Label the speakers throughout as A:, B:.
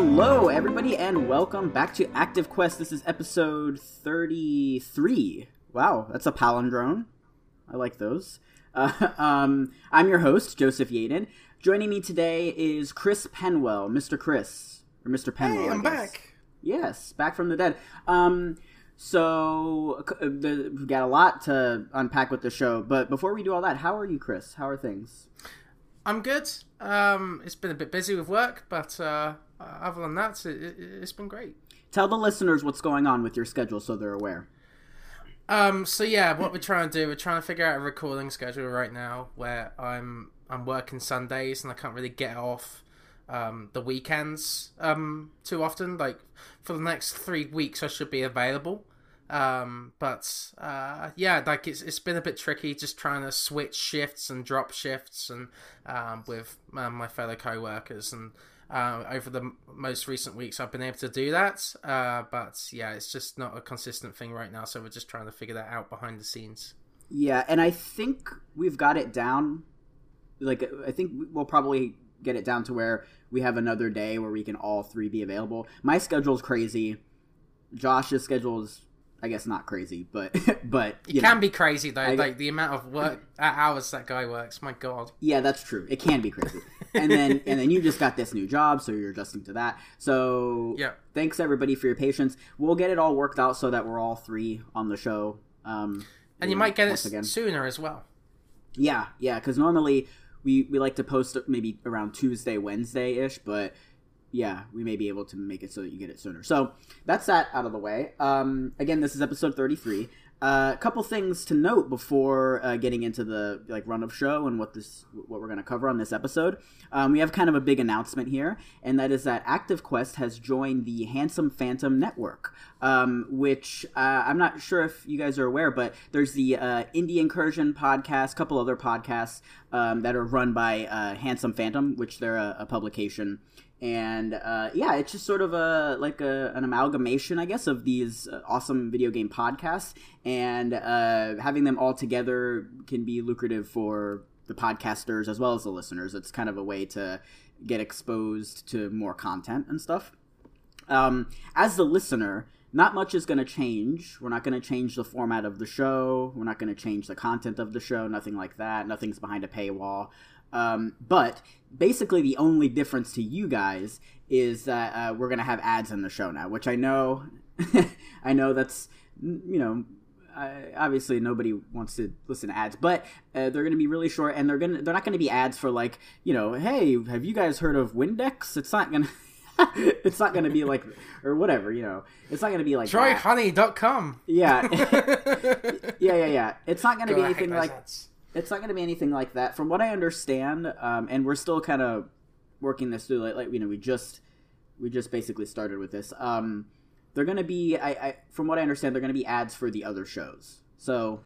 A: Hello, everybody, and welcome back to Active Quest. This is episode 33. Wow, that's a palindrome. I like those. Uh, um, I'm your host, Joseph Yaden. Joining me today is Chris Penwell, Mr. Chris, or Mr. Penwell.
B: Hey, I'm back.
A: Yes, back from the dead. Um, so uh, the, we've got a lot to unpack with the show, but before we do all that, how are you, Chris? How are things?
B: I'm good. Um, it's been a bit busy with work, but uh, other than that, it, it's been great.
A: Tell the listeners what's going on with your schedule so they're aware.
B: Um, so yeah, what we're trying to do, we're trying to figure out a recording schedule right now where I'm I'm working Sundays and I can't really get off um, the weekends um, too often. Like for the next three weeks, I should be available. Um, but uh, yeah, like it's it's been a bit tricky just trying to switch shifts and drop shifts and um, with uh, my fellow co-workers and uh, over the most recent weeks I've been able to do that. Uh, but yeah, it's just not a consistent thing right now, so we're just trying to figure that out behind the scenes.
A: Yeah, and I think we've got it down. Like, I think we'll probably get it down to where we have another day where we can all three be available. My schedule's crazy. Josh's schedule is, I guess, not crazy, but but
B: It can
A: know.
B: be crazy though,
A: I-
B: like the amount of work uh, hours that guy works. My God.
A: Yeah, that's true. It can be crazy. and then and then you just got this new job, so you're adjusting to that. So
B: yeah,
A: thanks everybody for your patience. We'll get it all worked out so that we're all three on the show. Um,
B: and you, might get it again. sooner as well.
A: Yeah, yeah, because normally we we like to post maybe around Tuesday, Wednesday ish, but yeah, we may be able to make it so that you get it sooner. So that's that out of the way. Um, again, this is episode 33. Uh, a uh, couple things to note before uh, getting into the like run of show and what this what we're going to cover on this episode. Um, we have kind of a big announcement here, and that is that Active Quest has joined the Handsome Phantom Network, um, which uh, I'm not sure if you guys are aware, but there's the uh, Indie Incursion podcast, couple other podcasts um, that are run by uh, Handsome Phantom, which they're a, a publication and uh, yeah, it's just sort of a like a, an amalgamation, I guess, of these uh, awesome video game podcasts, and uh, having them all together can be lucrative for the podcasters as well as the listeners. It's kind of a way to get exposed to more content and stuff. Um, as the listener, not much is going to change. We're not going to change the format of the show. We're not going to change the content of the show. Nothing like that. Nothing's behind a paywall. Um, but basically, the only difference to you guys is that uh, we're going to have ads in the show now, which I know, I know that's you know. I, obviously, nobody wants to listen to ads, but uh, they're going to be really short, and they're gonna—they're not going to be ads for like, you know, hey, have you guys heard of Windex? It's not going to it's not going to be like or whatever you know it's not going to be like that.
B: Tryhoney.com.
A: yeah yeah yeah yeah it's not going to be anything like
B: ads.
A: It's not going to be anything like that from what i understand um, and we're still kind of working this through like, like you know we just we just basically started with this um, they're going to be I, I from what i understand they're going to be ads for the other shows so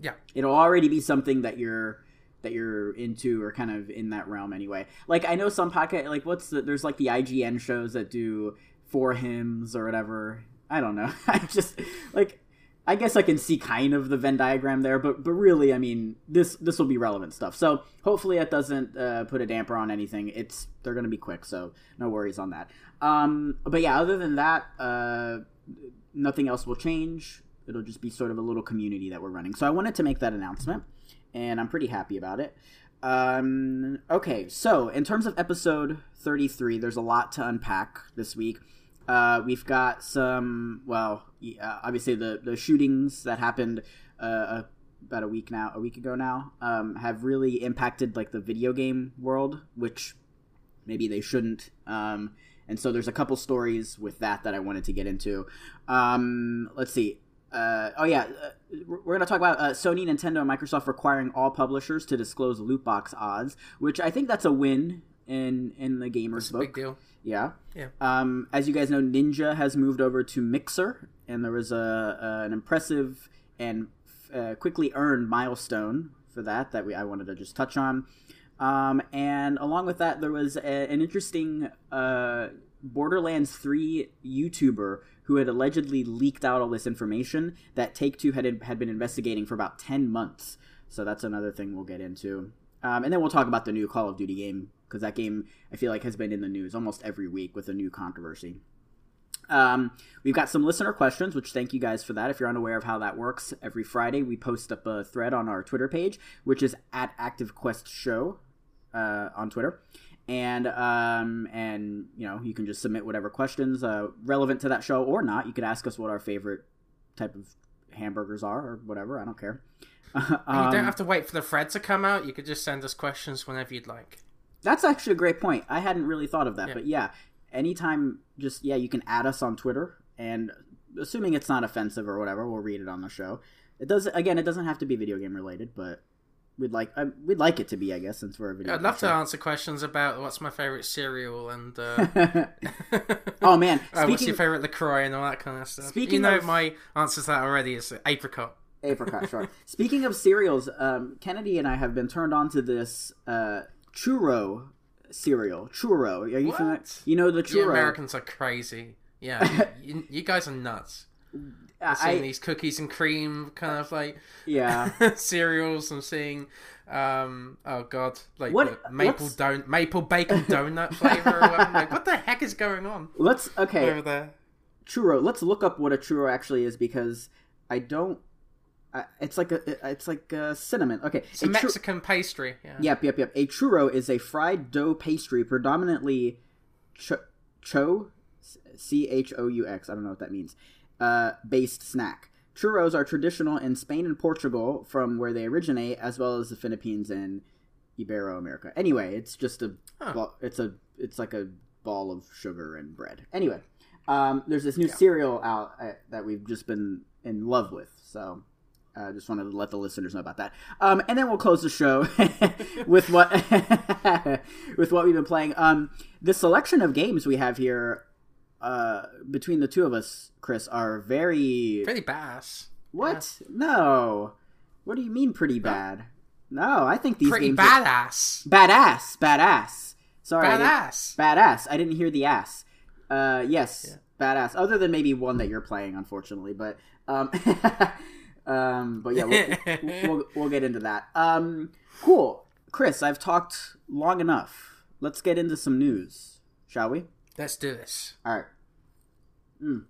B: Yeah.
A: it'll already be something that you're that you're into or kind of in that realm anyway. Like I know some podcast like what's the there's like the IGN shows that do four hymns or whatever. I don't know. I just like I guess I can see kind of the Venn diagram there, but but really, I mean, this this will be relevant stuff. So hopefully, it doesn't uh, put a damper on anything. It's they're going to be quick, so no worries on that. Um, but yeah, other than that, uh, nothing else will change. It'll just be sort of a little community that we're running. So I wanted to make that announcement, and I'm pretty happy about it. Um, okay, so in terms of episode 33, there's a lot to unpack this week. Uh, we've got some, well, uh, obviously the, the shootings that happened uh, about a week now, a week ago now, um, have really impacted like the video game world, which maybe they shouldn't. Um, and so there's a couple stories with that that I wanted to get into. Um, let's see. Uh, oh yeah, uh, we're going to talk about uh, Sony, Nintendo, and Microsoft requiring all publishers to disclose loot box odds, which I think that's a win in in the gamers book.
B: big deal.
A: Yeah.
B: Yeah.
A: Um, as you guys know, Ninja has moved over to Mixer, and there was a, a an impressive and uh, quickly earned milestone for that that we I wanted to just touch on. Um, and along with that, there was a, an interesting uh, Borderlands 3 YouTuber who had allegedly leaked out all this information that Take Two had had been investigating for about ten months. So that's another thing we'll get into. Um, and then we'll talk about the new Call of Duty game because that game I feel like has been in the news almost every week with a new controversy. Um, we've got some listener questions, which thank you guys for that. If you're unaware of how that works, every Friday we post up a thread on our Twitter page, which is at Active Quest Show uh, on Twitter, and um, and you know you can just submit whatever questions uh, relevant to that show or not. You could ask us what our favorite type of hamburgers are or whatever. I don't care.
B: you
A: Um,
B: don't have to wait for the thread to come out. You could just send us questions whenever you'd like.
A: That's actually a great point. I hadn't really thought of that,
B: Yeah.
A: but yeah, anytime, just yeah, you can add us on Twitter, and assuming it's not offensive or whatever, we'll read it on the show. It does again. It doesn't have to be video game related, but we'd like uh, we'd like it to be, I guess, since we're a video.
B: I'd
A: game
B: love to answer questions about what's my favorite cereal and uh,
A: oh man,
B: uh, what's your favorite Lacroix and all that kind of stuff.
A: Speaking
B: you know,
A: of-
B: my answer to that already is apricot.
A: apricot, sure. Speaking of cereals, um, Kennedy and I have been turned on to this uh, churro cereal. Churro, are you familiar? You know the churro.
B: Americans are crazy. Yeah, you, you guys are nuts.
A: I,
B: Seeing these cookies and cream kind of like
A: yeah.
B: cereals. I'm seeing, um, oh god, like
A: What-
B: maple don maple bacon donut flavor. Like, what the heck is going on
A: Let's okay.
B: over there?
A: churro. Let's look up what a churro actually is because I don't. I, it's like a it's like a cinnamon. Okay,
B: It's a
A: a chur-
B: Mexican pastry. Yeah.
A: Yep, yep, yep. A churro is a fried dough pastry, predominantly cho, cho c h o u x. I don't know what that means. Uh, based snack. Churros are traditional in Spain and Portugal, from where they originate, as well as the Philippines and Ibero-America. Anyway, it's just a
B: Huh.
A: ball, it's a it's like a ball of sugar and bread. Anyway, um, there's this new cereal out uh, that we've just been in love with. So I uh, just wanted to let the listeners know about that. Um, and then we'll close the show with what with what we've been playing. Um, the selection of games we have here uh, between the two of us, Chris, are very
B: Pretty bass.
A: what? No, what do you mean pretty bad? No, I think these
B: Pretty
A: games are
B: badass.
A: badass, badass. Sorry,
B: Badass.
A: badass. I didn't hear the ass. Uh, yes, badass. Other than maybe one that you're playing, unfortunately, but um, um, but yeah, we'll, we'll we'll get into that. Um, cool, Chris. I've talked long enough. Let's get into some news, shall we?
B: Let's do this.
A: All right. Mm.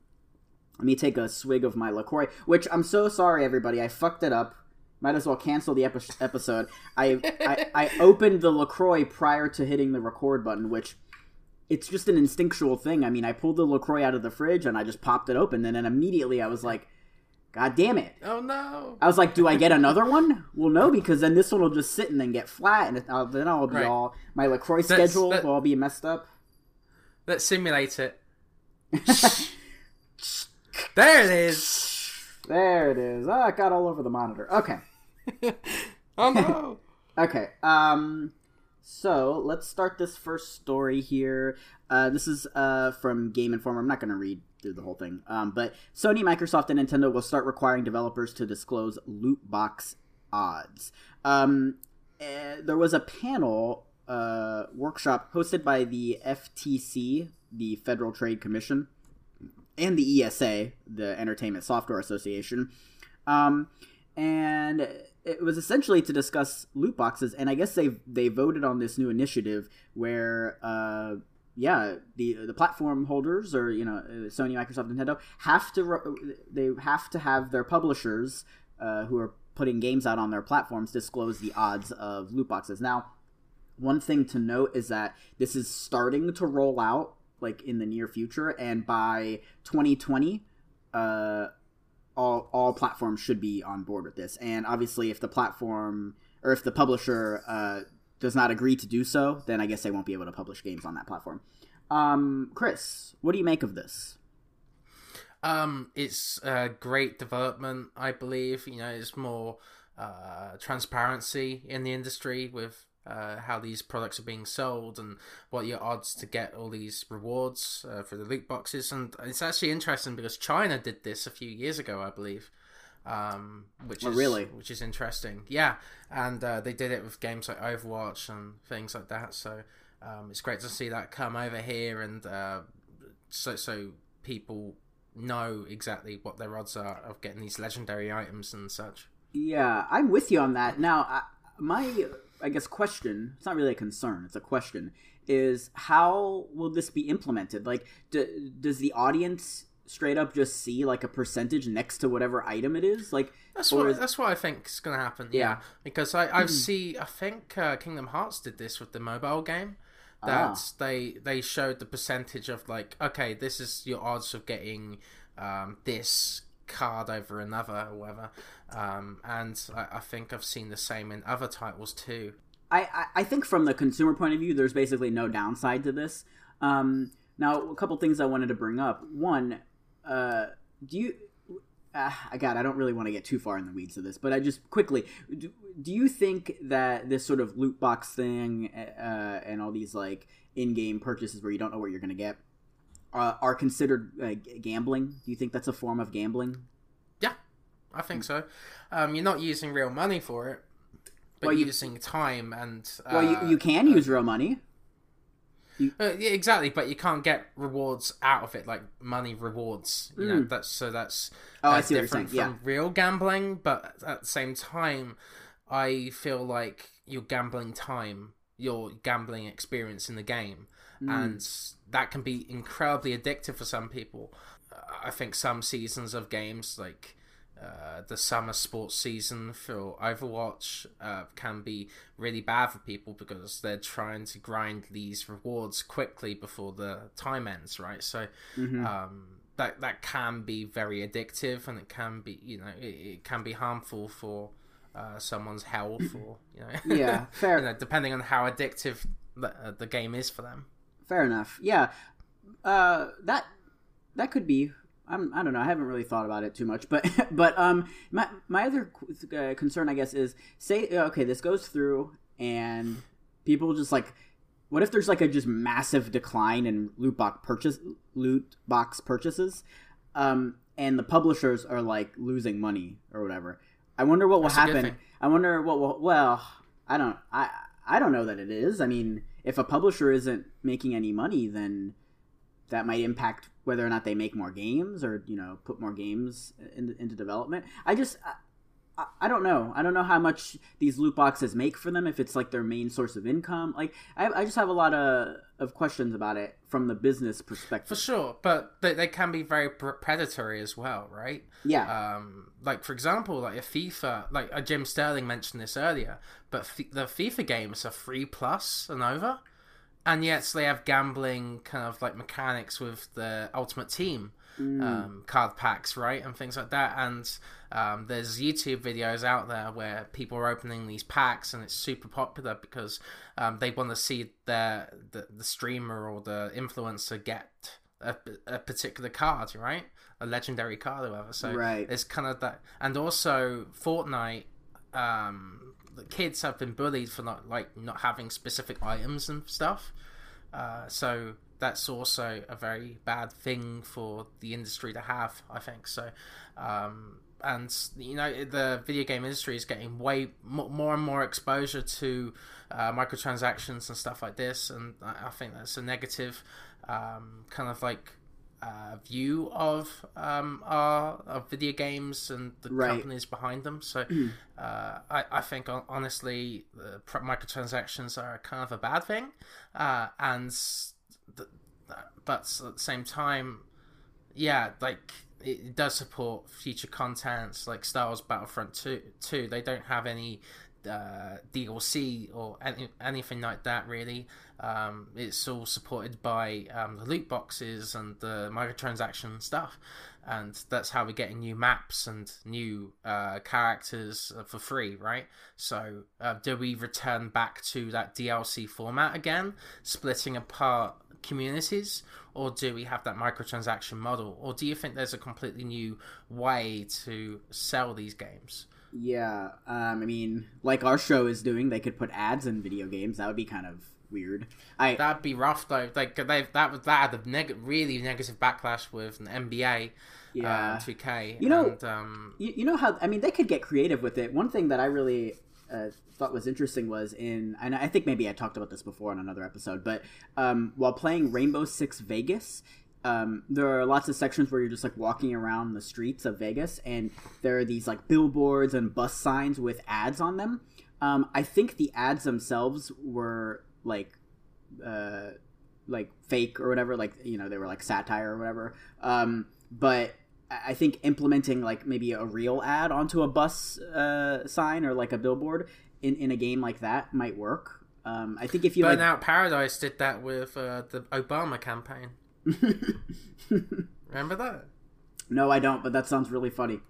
A: Let me take a swig of my LaCroix, which I'm so sorry, everybody. I fucked it up. Might as well cancel the epi- episode. I, I I opened the LaCroix prior to hitting the record button, which it's just an instinctual thing. I mean, I pulled the LaCroix out of the fridge and I just popped it open, and then immediately I was like, God damn it.
B: Oh no.
A: I was like, do I get another one? Well, no, because then this one will just sit and then get flat, and it, uh, then I'll be
B: Right.
A: all my LaCroix
B: That's-
A: schedule
B: that-
A: will all be messed up.
B: Let's simulate it. there it is.
A: There it is. Oh, it got all over the monitor. Okay.
B: Oh no.
A: Okay. Um so let's start this first story here. Uh, this is uh, from Game Informer. I'm not going to read through the whole thing, um, but Sony, Microsoft, and Nintendo will start requiring developers to disclose loot box odds. Um, eh, there was a panel uh, workshop hosted by the FTC, the Federal Trade Commission, and the ESA, the Entertainment Software Association. Um, and it was essentially to discuss loot boxes, and I guess they they voted on this new initiative where, uh, yeah, the the platform holders or you know Sony, Microsoft, Nintendo have to they have to have their publishers uh, who are putting games out on their platforms disclose the odds of loot boxes. Now, one thing to note is that this is starting to roll out like in the near future, and by 2020, uh, all all platforms should be on board with this. And obviously, if the platform or if the publisher uh, does not agree to do so, then I guess they won't be able to publish games on that platform. Um, Chris, what do you make of this?
B: Um, it's a great development, I believe. You know, it's more uh, transparency in the industry with uh, how these products are being sold and what your odds to get all these rewards uh, for the loot boxes. And it's actually interesting because China did this a few years ago, I believe. Um, which
A: oh,
B: is
A: really
B: which is interesting, yeah. And uh, they did it with games like Overwatch and things like that. So um, it's great to see that come over here, and uh, so so people know exactly what their odds are of getting these legendary items and such.
A: Yeah, I'm with you on that. Now, I, my I guess question, it's not really a concern, it's a question, is how will this be implemented? Like do, does the audience straight up just see like a percentage next to whatever item it is? Like
B: that's what is... that's what I think is going to happen. Yeah, yeah. because I I mm. see I think uh, Kingdom Hearts did this with the mobile game that ah. they they showed the percentage of like okay this is your odds of getting um, this card over another or whatever. Um, and I, I, think I've seen the same in other titles too.
A: I, I think from the consumer point of view, there's basically no downside to this. Um, now, a couple things I wanted to bring up. One, uh, do you? Uh, God, I don't really want to get too far in the weeds of this, but I just quickly do, do you think that this sort of loot box thing uh, and all these like in-game purchases where you don't know what you're going to get uh, are considered uh, gambling? Do you think that's a form of gambling?
B: Yeah, I think so. Um, you're not using real money for it, but well, you, using time and.
A: Uh, well, you, you can uh, use real money.
B: You... Uh, yeah, exactly, but you can't get rewards out of it, like money rewards. You mm. know, hmm. that's so that's
A: oh, I see
B: different
A: from yeah.
B: real gambling. But at the same time, I feel like you're gambling time, your gambling experience in the game, mm. and that can be incredibly addictive for some people. I think some seasons of games like uh, the summer sports season for Overwatch uh, can be really bad for people because they're trying to grind these rewards quickly before the time ends, right? So mm-hmm. um, that that can be very addictive, and it can be you know it, it can be harmful for uh, someone's health or you know
A: yeah fair
B: you know, depending on how addictive the, uh, the game is for them
A: fair enough. Yeah, uh, that that could be. I'm, I don't know. I haven't really thought about it too much, but but um, my my other uh, concern, I guess, is say uh, okay, this goes through and people just like, what if there's like a just massive decline in loot box purchase loot box purchases, um, and the publishers are like losing money or whatever. I wonder what will That's happen. I wonder what will. Well, I don't. I I don't know that it is. I mean, if a publisher isn't making any money, then that might impact whether or not they make more games or you know put more games in, into development. I just I, I, don't know. I don't know how much these loot boxes make for them if it's like their main source of income. Like I, I just have a lot of of questions about it from the business perspective.
B: For sure, but they, they can be very predatory as well, right?
A: Yeah.
B: Um, like for example, like a FIFA, like uh, Jim Sterling mentioned this earlier, but f- the FIFA games are free plus and over, and yet they have gambling kind of like mechanics with the Ultimate Team. Mm. Um, card packs, right, and things like that. And um, there's YouTube videos out there where people are opening these packs, and it's super popular because um, they want to see the, the, the streamer or the influencer get a, a particular card, right? A legendary card, or whatever. So
A: right.
B: it's kind of that, and also Fortnite. Um, kids have been bullied for not like not having specific items and stuff. Uh, so that's also a very bad thing for the industry to have, I think. So, um, and you know, the video game industry is getting way more and more exposure to uh, microtransactions and stuff like this, and I think that's a negative. Um, kind of like uh, view of um, our of video games and the
A: Right.
B: companies behind them. So uh, I, I think honestly, the microtransactions are kind of a bad thing, uh, and s- th- but at the same time, yeah, like it it does support future contents like Star Wars Battlefront 2. 2. They don't have any uh, DLC or any, anything like that really. Um, it's all supported by um, the loot boxes and the microtransaction stuff, and that's how we're getting new maps and new uh, characters uh, for free, right? So, uh, do we return back to that DLC format again, splitting apart communities, or do we have that microtransaction model, or do you think there's a completely new way to sell these games?
A: Yeah, um, I mean, like our show is doing, they could put ads in video games. That would be kind of weird. I
B: That'd be rough though. Like they that was that had a neg- really negative backlash with an NBA,
A: Yeah.
B: uh, 2K.
A: You know-
B: and, um,
A: you, you know how I mean they could get creative with it. One thing that I really uh, thought was interesting was in, and I think maybe I talked about this before on another episode, but um, while playing Rainbow Six Vegas. Um, there are lots of sections where you're just like walking around the streets of Vegas, and there are these like billboards and bus signs with ads on them. Um, I think the ads themselves were like uh, like fake or whatever like you know they were like satire or whatever um, but i think implementing like maybe a real ad onto a bus uh, sign or like a billboard in, in a game like that might work um, i think if you like
B: Burnout Paradise did that with uh, the Obama campaign. Remember that?
A: no i don't but that sounds really funny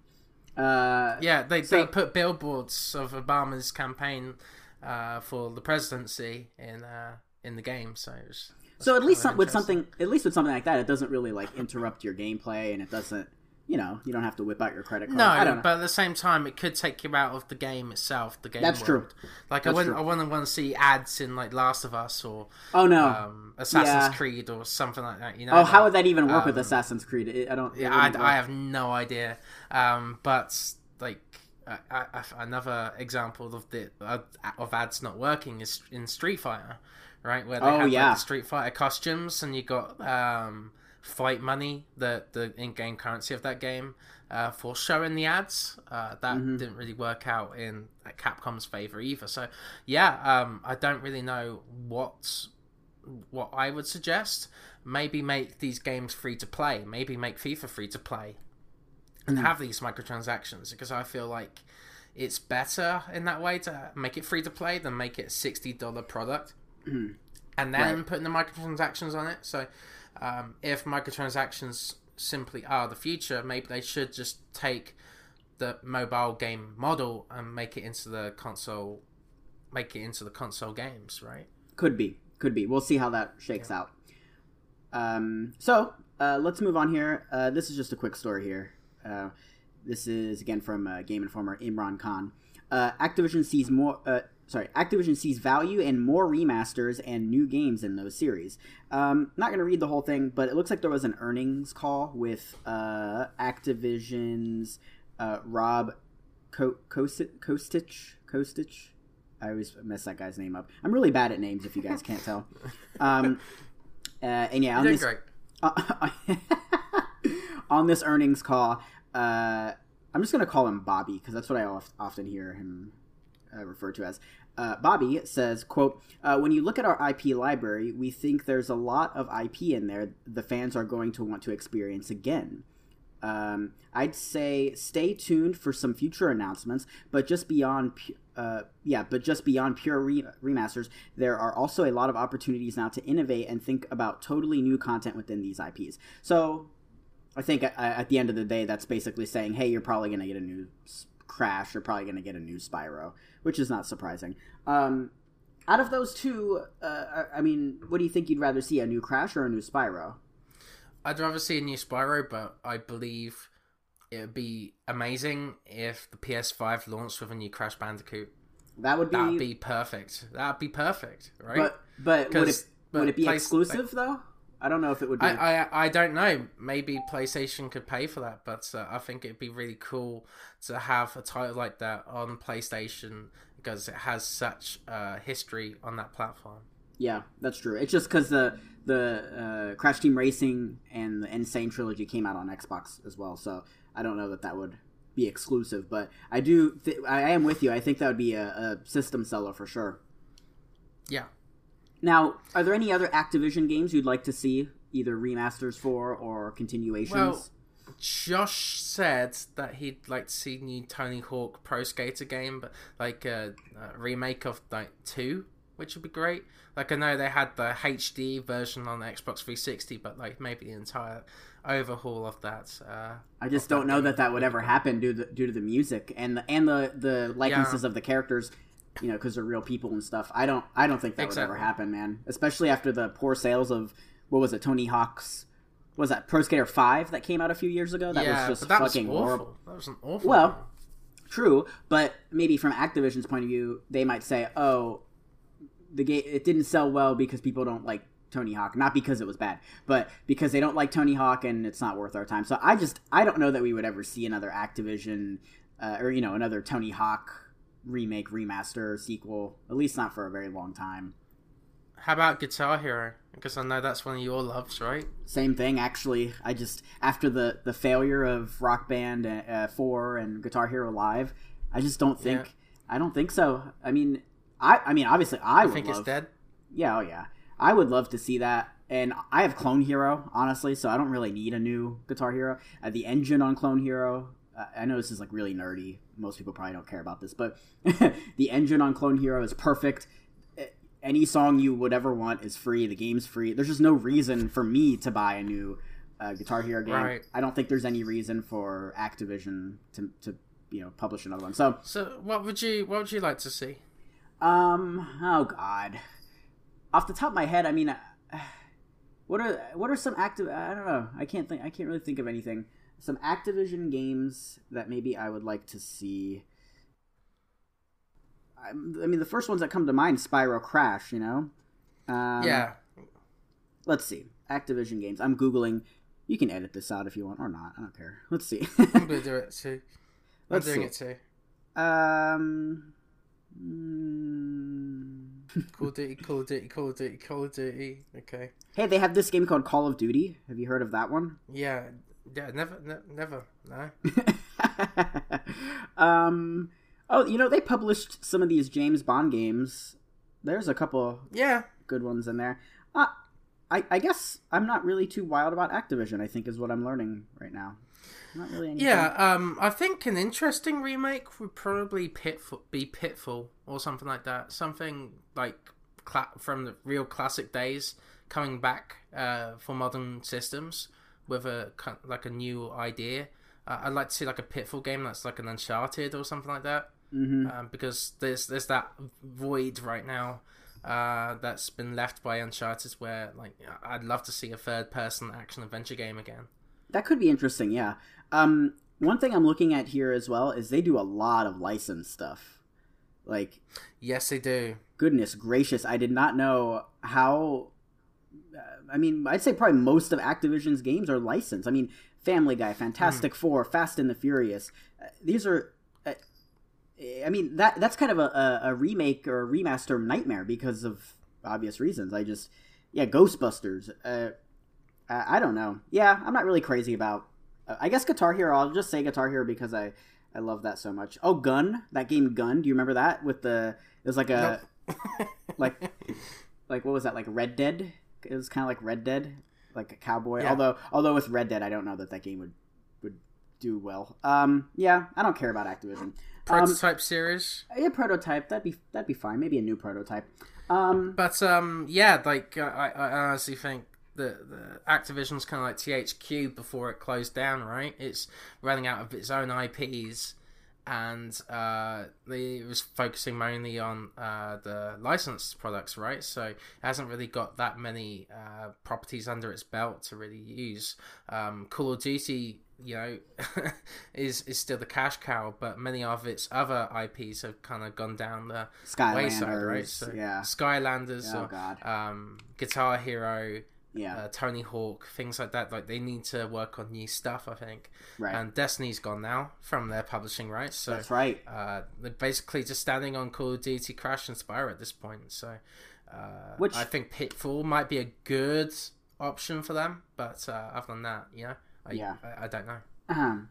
A: uh,
B: Yeah, they
A: So-
B: they put billboards of Obama's campaign uh, for the presidency in uh, in the game. So was,
A: so at least some, with something at least with something like that it doesn't really like interrupt your gameplay and it doesn't you know you don't have to whip out your credit card I don't
B: No, but at the same time, it could take you out of the game itself. The game.
A: That's true.
B: world. Like
A: That's
B: I wouldn't,
A: true.
B: I wouldn't want to see ads in like Last of Us or
A: oh no
B: um, Assassin's
A: Yeah.
B: Creed or something like that. You know?
A: oh how would that even work with
B: um,
A: assassin's creed i don't
B: Yeah, I, I have no idea. Um, but like I, I, I- another example of the of, ads not working is in Street Fighter, right? Where they
A: Oh,
B: had
A: yeah.
B: like, the Street Fighter costumes, and you got um, fight money, the the in-game currency of that game, uh, for showing the ads. Uh, that
A: Mm-hmm.
B: didn't really work out in Capcom's favor either. So yeah, um, I don't really know what what I would suggest. Maybe make these games free to play. Maybe make FIFA free to play, and have these microtransactions because I feel like it's better in that way to make it free to play than make it a sixty dollar product, and then
A: Right.
B: putting the microtransactions on it. So, um, if microtransactions simply are the future, maybe they should just take the mobile game model and make it into the console, make it into the console games, right?
A: Could be, could be. We'll see how that shakes out. Um, so uh, let's move on here. Uh, this is just a quick story here. Uh, this is again from uh, Game Informer Imran Khan. Uh, Activision sees more. Uh, sorry, Activision sees value in more remasters and new games in those series. Um, not going to read the whole thing, but it looks like there was an earnings call with uh, Activision's uh, Rob Ko- Kostic. Kostich. Kostich. I always mess that guy's name up. I'm really bad at names, if you guys can't tell. Um, and yeah, on this uh, on this earnings call, uh, I'm just gonna call him Bobby because that's what I of- often hear him uh, referred to as. Uh, Bobby says, "quote uh, When you look at our IP library, we think there's a lot of IP in there the fans are going to want to experience again." Um, I'd say stay tuned for some future announcements, but just beyond, uh, yeah, but just beyond pure re- remasters, there are also a lot of opportunities now to innovate and think about totally new content within these IPs. So, I think at the end of the day, that's basically saying, hey, you're probably going to get a new Crash, you're probably going to get a new Spyro, which is not surprising. Um, out of those two, uh, I- mean, what do you think you'd rather see, a new Crash or a new Spyro?
B: I'd rather see a new Spyro, but I believe it would be amazing if the PS5 launched with a new Crash Bandicoot.
A: That would be,
B: That'd be perfect. That'd be perfect, right?
A: but but would it
B: but
A: would it be
B: place-
A: exclusive though? I don't know if it would be.
B: I, I I don't know. Maybe PlayStation could pay for that, but uh, I think it'd be really cool to have a title like that on PlayStation because it has such uh, history on that platform.
A: Yeah, that's true. It's just because the the uh, Crash Team Racing and the N. Sane trilogy came out on Xbox as well, so I don't know that that would be exclusive. But I do, th- I am with you. I think that would be a, a system seller for sure.
B: Yeah.
A: Now, are there any other Activision games you'd like to see either remasters for or continuations?
B: Well, Josh said that he'd like to see new Tony Hawk Pro Skater game, but like a, a remake of like two, which would be great. Like I know they had the HD version on the Xbox 360, but like maybe the entire overhaul of that. Uh,
A: I just don't know that that would ever happen due to, due to the music and the and the the likenesses
B: Yeah.
A: of the characters. You know, because they're real people and stuff. I don't. I don't think that would ever happen, man. Especially after the poor sales of what was it, Tony Hawk's. Was that Pro Skater Five that came out a few years ago? That
B: yeah,
A: was just
B: that was
A: fucking
B: awful.
A: horrible.
B: That was an awful.
A: Well,
B: game.
A: True, but maybe from Activision's point of view, they might say, "Oh, the game it didn't sell well because people don't like Tony Hawk, not because it was bad, but because they don't like Tony Hawk and it's not worth our time." So I just I don't know that we would ever see another Activision uh, or you know another Tony Hawk remake, remaster, sequel, at least not for a very long time.
B: how about Guitar Hero? Because I know that's one of your loves, right?
A: Same thing, actually. I just after the the failure of Rock Band uh, Four and Guitar Hero Live, I just don't think
B: Yeah.
A: I don't think so. I mean, I I mean obviously I
B: I
A: would
B: think
A: love,
B: it's dead.
A: Yeah, oh yeah, I would love to see that. And I have Clone Hero, honestly, so I don't really need a new Guitar Hero. Uh, the engine on Clone Hero, uh, I know this is like really nerdy. Most people probably don't care about this, but the engine on Clone Hero is perfect. Any song you would ever want is free. The game's free. There's just no reason for me to buy a new uh, Guitar Hero game.
B: Right.
A: I don't think there's any reason for Activision to, to you know publish another one. So
B: So, what would you what would you like to see?
A: um. Oh God. Off the top of my head, I mean, uh, what are what are some active? I don't know. I can't think. I can't really think of anything. Some Activision games that maybe I would like to see. I, I mean, the first ones that come to mind, Spyro Crash. You know. Um,
B: yeah,
A: Let's see. Activision games. I'm googling. You can edit this out if you want or not. I don't care. Let's see.
B: I'm gonna do it too. I'm
A: Let's
B: doing
A: see.
B: it too.
A: um. mm,
B: Call of Duty, Call of Duty, Call of Duty, Call of Duty. Okay.
A: Hey, they have this game called Call of Duty. Have you heard of that one?
B: Yeah, yeah. Never, ne- never. No.
A: um, oh, you know they published some of these James Bond games. There's a couple
B: Yeah,
A: good ones in there. Uh, I I guess I'm not really too wild about Activision. I think is what I'm learning right now. Not really. Anything.
B: yeah. Um, I think an interesting remake would probably Pitfall, be Pitfall or something like that. Something like cla- from the real classic days coming back uh, for modern systems with a like a new idea. Uh, I'd like to see like a Pitfall game that's like an Uncharted or something like that.
A: Mm-hmm.
B: um, because there's there's that void right now uh, that's been left by Uncharted, where like I'd love to see a third person action adventure game again.
A: That could be interesting. Yeah. Um, one thing I'm looking at here as well is they do a lot of licensed stuff. Like
B: Yes, they do.
A: goodness gracious, I did not know how. I mean, I'd say probably most of Activision's games are licensed. I mean, Family Guy, Fantastic Four, Fast and the Furious. Uh, these are. Uh, I mean that that's kind of a, a, remake or a remaster nightmare because of obvious reasons. I just yeah, Ghostbusters. Uh, I, I don't know. Yeah, I'm not really crazy about. Uh, I guess Guitar Hero. I'll just say Guitar Hero because I I love that so much. Oh, Gun, that game Gun. Do you remember that with the? It was like a like like what was that like Red Dead? It was kind of like Red Dead, like a cowboy.
B: Yeah.
A: Although although with Red Dead, I don't know that that game would would do well. Um, yeah, I don't care about Activision. Um,
B: Prototype series,
A: yeah, prototype that'd be that'd be fine. Maybe a new prototype. Um,
B: but um, yeah, like uh, I, I honestly think the the Activision's kind of like THQ before it closed down. Right, it's running out of its own IPs. And uh, it was focusing mainly on uh, the licensed products, right? So it hasn't really got that many uh, properties under its belt to really use. Um, Call of Duty, you know, is is still the cash cow, but many of its other IPs have kind of gone down the wayside, right? So
A: yeah,
B: Skylanders,
A: Oh,
B: or,
A: God.
B: um, Guitar Hero,
A: yeah,
B: uh, Tony Hawk, things like that. Like they need to work on new stuff, I think.
A: right.
B: And Destiny's gone now from their publishing rights, so
A: That's right.
B: uh, they're basically just standing on Call of Duty, Crash, and Spyro at this point. So Uh,
A: Which-
B: I think Pitfall might be a good option for them, but uh, other than that, you know, I,
A: Yeah.
B: I, I don't know.
A: Um,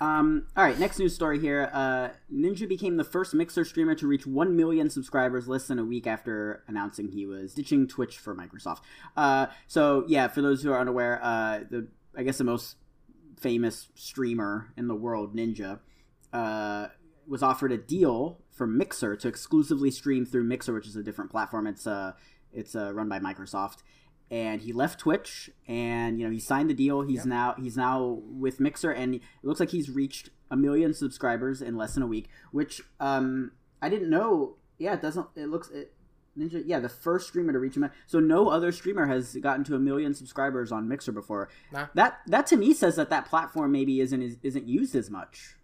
A: um, all right, next news story here. Uh, Ninja became the first Mixer streamer to reach 1 million subscribers less than a week after announcing he was ditching Twitch for Microsoft. Uh, so, yeah, for those who are unaware, uh, the I guess the most famous streamer in the world, Ninja, uh, was offered a deal from Mixer to exclusively stream through Mixer, which is a different platform. It's uh, it's uh, run by Microsoft and he left Twitch and you know he signed the deal. He's
B: Yep.
A: now he's now with Mixer and it looks like he's reached a million subscribers in less than a week, which um I didn't know. Yeah, it doesn't it looks it Ninja yeah, the first streamer to reach a million. So no other streamer has gotten to a million subscribers on Mixer before.
B: Nah.
A: That that to me says that that platform maybe isn't isn't used as much.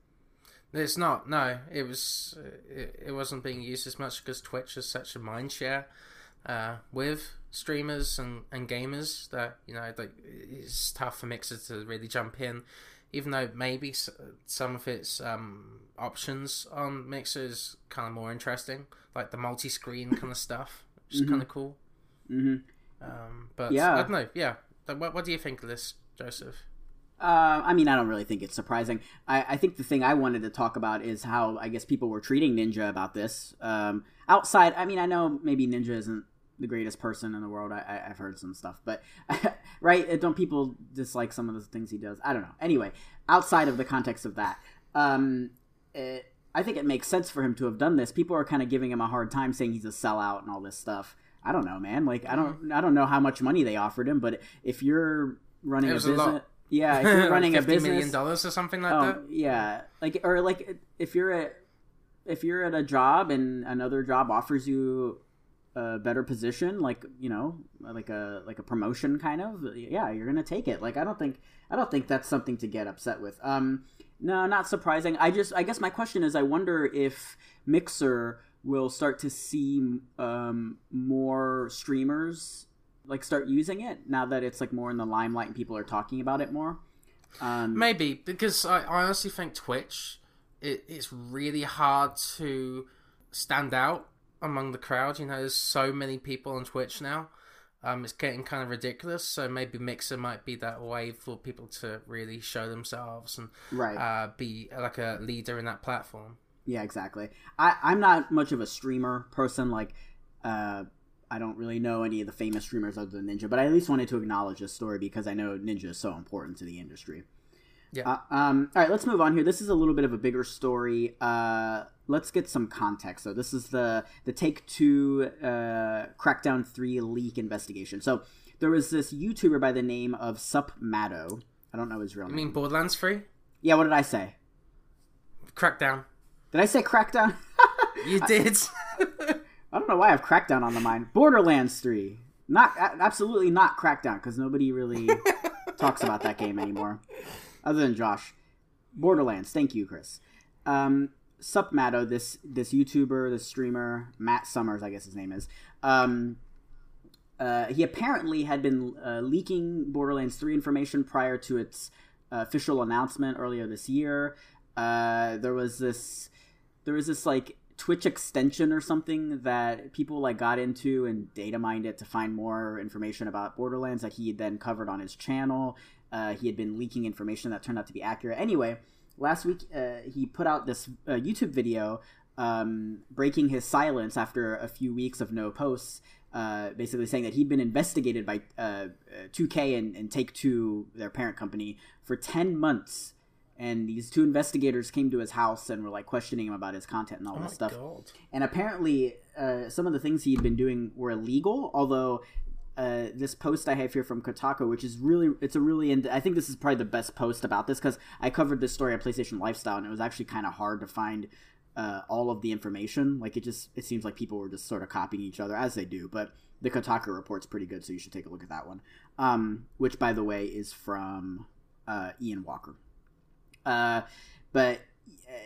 B: It's not. No, it was. It, it wasn't being used as much because Twitch is such a mind share uh, with streamers and, and gamers that you know like it's tough for Mixer to really jump in. Even though maybe some of its um, options on Mixer is kind of more interesting, like the multi-screen kind of stuff, which is kind of cool.
A: hmm
B: Um, but
A: Yeah.
B: I don't know. Yeah, what, what do you think of this, Joseph?
A: Uh, I mean, I don't really think it's surprising. I, I think the thing I wanted to talk about is how I guess people were treating Ninja about this. Um, outside, I mean, I know maybe Ninja isn't the greatest person in the world. I, I, I've heard some stuff, but right? Don't people dislike some of the things he does? I don't know. Anyway, outside of the context of that, um, it, I think it makes sense for him to have done this. People are kind of giving him a hard time, saying he's a sellout and all this stuff. I don't know, man. Like, I don't, I don't know how much money they offered him, but if you're running a
B: a
A: business.
B: lot.
A: Yeah, if you're running a business,
B: million dollars or something like
A: Oh,
B: that.
A: yeah, like or like if you're at if you're at a job and another job offers you a better position, like you know, like a like a promotion kind of, yeah, you're gonna take it. Like I don't think I don't think that's something to get upset with. Um, no, not surprising. I just I guess my question is, I wonder if Mixer will start to see um, more streamers like start using it now that it's like more in the limelight and people are talking about it more. Um,
B: Maybe because I, I honestly think Twitch it, it's really hard to stand out among the crowd. You know, there's so many people on Twitch now. Um, it's getting kind of ridiculous. So maybe Mixer might be that way for people to really show themselves and
A: right.
B: uh, be like a leader in that platform.
A: Yeah, exactly. I, I'm not much of a streamer person. Like, uh, I don't really know any of the famous streamers other than Ninja, but I at least wanted to acknowledge this story because I know Ninja is so important to the industry.
B: Yeah.
A: Uh, um, all right, let's move on here. This is a little bit of a bigger story. Uh, let's get some context. So this is the the Take Two uh, Crackdown Three leak investigation. So there was this YouTuber by the name of SupMatto. I don't know his real
B: I
A: name.
B: mean, Borderlands Three,
A: yeah, what did I say?
B: Crackdown.
A: Did I say Crackdown?
B: You did.
A: I don't know why I have Crackdown on the mind. Borderlands 3. Not absolutely not Crackdown because nobody really talks about that game anymore, other than Josh. Borderlands. Thank you, Chris. Um, SupMatto, this this YouTuber, this streamer, Matt Summers, I guess his name is. Um, uh, he apparently had been uh, leaking Borderlands 3 information prior to its uh, official announcement earlier this year. Uh, there was this, there was this like Twitch extension or something that people like got into and data mined it to find more information about Borderlands that he then covered on his channel. Uh, he had been leaking information that turned out to be accurate. Anyway, last week uh, he put out this uh, YouTube video um, breaking his silence after a few weeks of no posts, uh, basically saying that he'd been investigated by uh, uh, 2K and, and Take Two, their parent company, for 10 months. And these two investigators came to his house and were like questioning him about his content and all
B: oh
A: this stuff.
B: god.
A: And apparently, uh, some of the things he'd been doing were illegal. Although uh, this post I have here from Kotaku, which is really, it's a really, in- I think this is probably the best post about this because I covered this story at PlayStation Lifestyle, and it was actually kind of hard to find uh, all of the information. Like it just, it seems like people were just sort of copying each other as they do. But the Kotaku report's pretty good, so you should take a look at that one. Um, which, by the way, is from uh, Ian Walker. Uh, but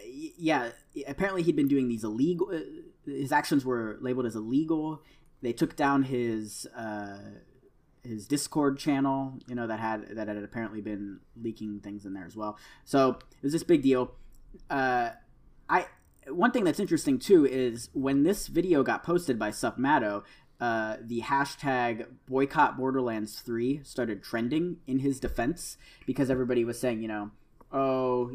A: yeah, apparently he'd been doing these illegal. His actions were labeled as illegal. They took down his uh, his Discord channel, you know, that had that had apparently been leaking things in there as well. So it was this big deal. Uh, I one thing that's interesting too is when this video got posted by SupMatto, uh, the hashtag boycott Borderlands 3 started trending in his defense because everybody was saying, you know, oh,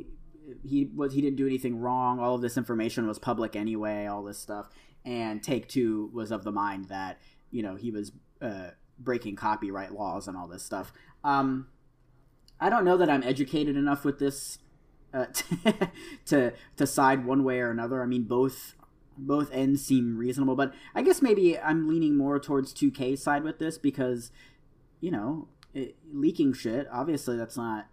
A: he was he didn't do anything wrong. All of this information was public anyway. All this stuff, and Take Two was of the mind that you know he was uh, breaking copyright laws and all this stuff. Um, I don't know that I'm educated enough with this uh, to to side one way or another. I mean, both both ends seem reasonable, but I guess maybe I'm leaning more towards 2K side with this because, you know, it, leaking shit. Obviously, that's not.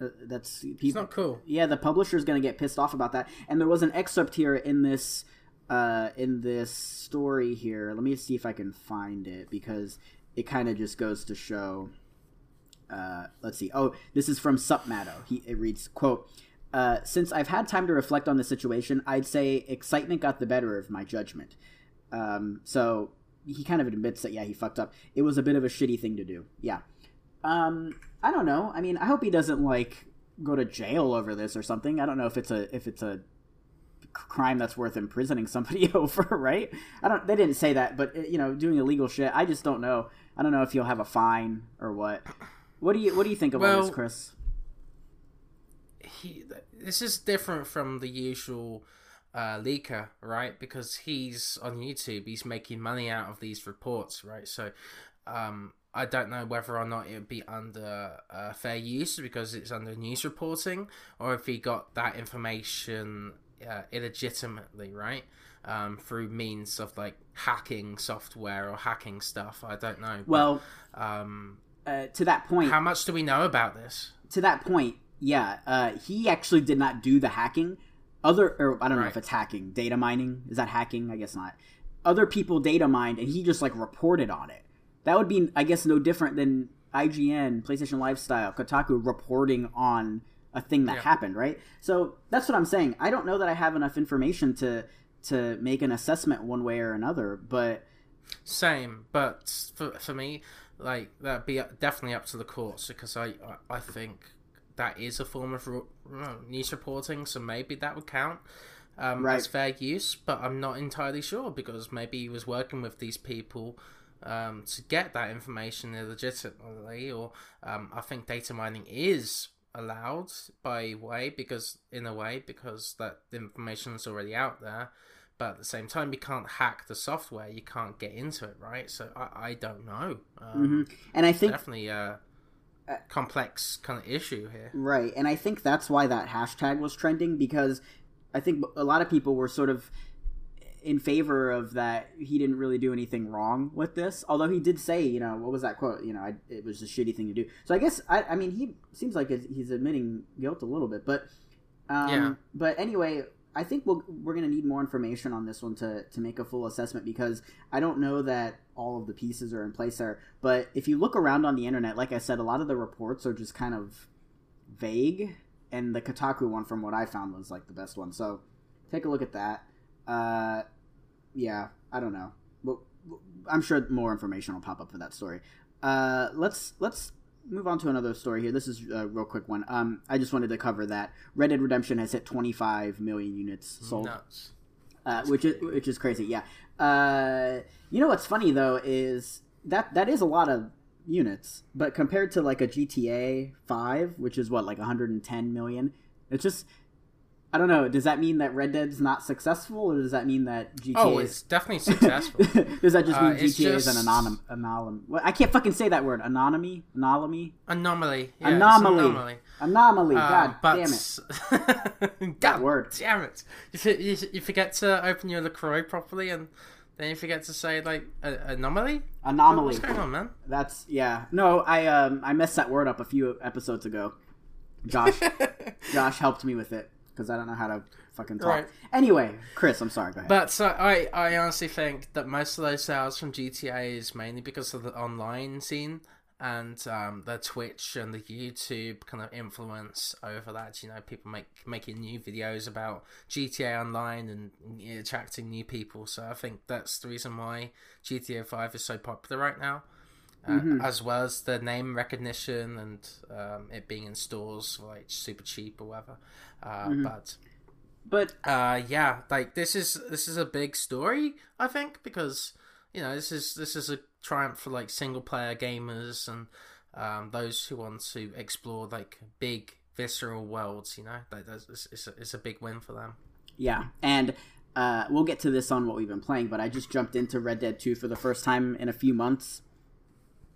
A: Uh, that's
B: people, it's not cool.
A: Yeah, the publisher's gonna get pissed off about that. And there was an excerpt here in this uh, in this story here. Let me see if I can find it because it kind of just goes to show. Uh, let's see. Oh, this is from SupMatto. He it reads quote. Uh, since I've had time to reflect on the situation, I'd say excitement got the better of my judgment. Um, so he kind of admits that yeah he fucked up. It was a bit of a shitty thing to do. Yeah. Um, I don't know. I mean, I hope he doesn't like go to jail over this or something. I don't know if it's a if it's a crime that's worth imprisoning somebody over, right? I don't. They didn't say that, but you know, doing illegal shit. I just don't know. I don't know if you'll have a fine or what. What do you What do you think about well, this, Chris?
B: he this is different from the usual uh, leaker, right? Because he's on YouTube, he's making money out of these reports, right? So um, I don't know whether or not it would be under uh, fair use because it's under news reporting, or if he got that information uh, illegitimately, right? Um, through means of like hacking software or hacking stuff. I don't know.
A: Well, um, uh, to that point,
B: how much do we know about this?
A: To that point, yeah, uh, he actually did not do the hacking. Other, or I don't right. know if it's hacking, data mining. Is that hacking? I guess not. Other people data mined, and he just like reported on it. That would be, I guess, no different than IGN, PlayStation Lifestyle, Kotaku reporting on a thing that yeah. happened, right? So that's what I'm saying. I don't know that I have enough information to to make an assessment one way or another, but
B: same. But for for me, like that'd be definitely up to the courts because I I, I think that is a form of news reporting, so maybe that would count um, right. as fair use. But I'm not entirely sure because maybe he was working with these people um, to get that information illegitimately, or um, I think data mining is allowed by way because in a way because that information is already out there. But at the same time, you can't hack the software. You can't get into it, right? So I, I don't know.
A: Um, mm-hmm. And I think
B: definitely. Uh, complex kind of issue here.
A: Right. And I think that's why that hashtag was trending because I think a lot of people were sort of in favor of that he didn't really do anything wrong with this although he did say you know what was that quote you know I, it was a shitty thing to do so i guess i, I mean he seems like he's admitting guilt a little bit but um, yeah. but anyway I think we'll, we're going to need more information on this one to, to make a full assessment because I don't know that all of the pieces are in place there. But if you look around on the internet, like I said, a lot of the reports are just kind of vague. And the Kotaku one, from what I found, was like the best one. So take a look at that. Uh, yeah, I don't know. But I'm sure more information will pop up for that story. Uh, let's let's move on to another story here. This is a real quick one. Um, I just wanted to cover that Red Dead Redemption has hit 25 million units sold, uh, which is which is crazy. Yeah. Uh, you know what's funny though is that that is a lot of units, but compared to like a GTA 5, which is what like 110 million, it's just I don't know. Does that mean that Red Dead's not successful, or does that mean that GTA?
B: Oh, it's is... definitely successful.
A: does that just mean uh, GTA just... is an anonym? Anonym? Well, I can't fucking say that word. Anomaly. Anomaly.
B: Anomaly.
A: Yeah, anomaly. Anomaly. Anomaly. Uh, God but... damn
B: it. that word. Damn it! You, you, you forget to open your Lacroix properly, and then you forget to say like anomaly.
A: Anomaly.
B: What's going on, man?
A: That's yeah. No, I um I messed that word up a few episodes ago. Josh, Josh helped me with it because I don't know how to fucking talk. Right. Anyway, Chris, I'm sorry. Go ahead.
B: But so I, I honestly think that most of those sales from GTA is mainly because of the online scene and um, the Twitch and the YouTube kind of influence over that. You know, people make making new videos about GTA Online and attracting new people. So I think that's the reason why GTA Five is so popular right now. Uh, mm-hmm. as well as the name recognition and um, it being in stores like super cheap or whatever. Uh, mm-hmm. But
A: but
B: uh, yeah, like this is this is a big story, I think, because you know, this is this is a triumph for like single player gamers and um, those who want to explore like big visceral worlds. You know, that, that's it's, it's, a, it's a big win for them.
A: Yeah, and uh, we'll get to this on what we've been playing, but I just jumped into Red Dead 2 for the first time in a few months.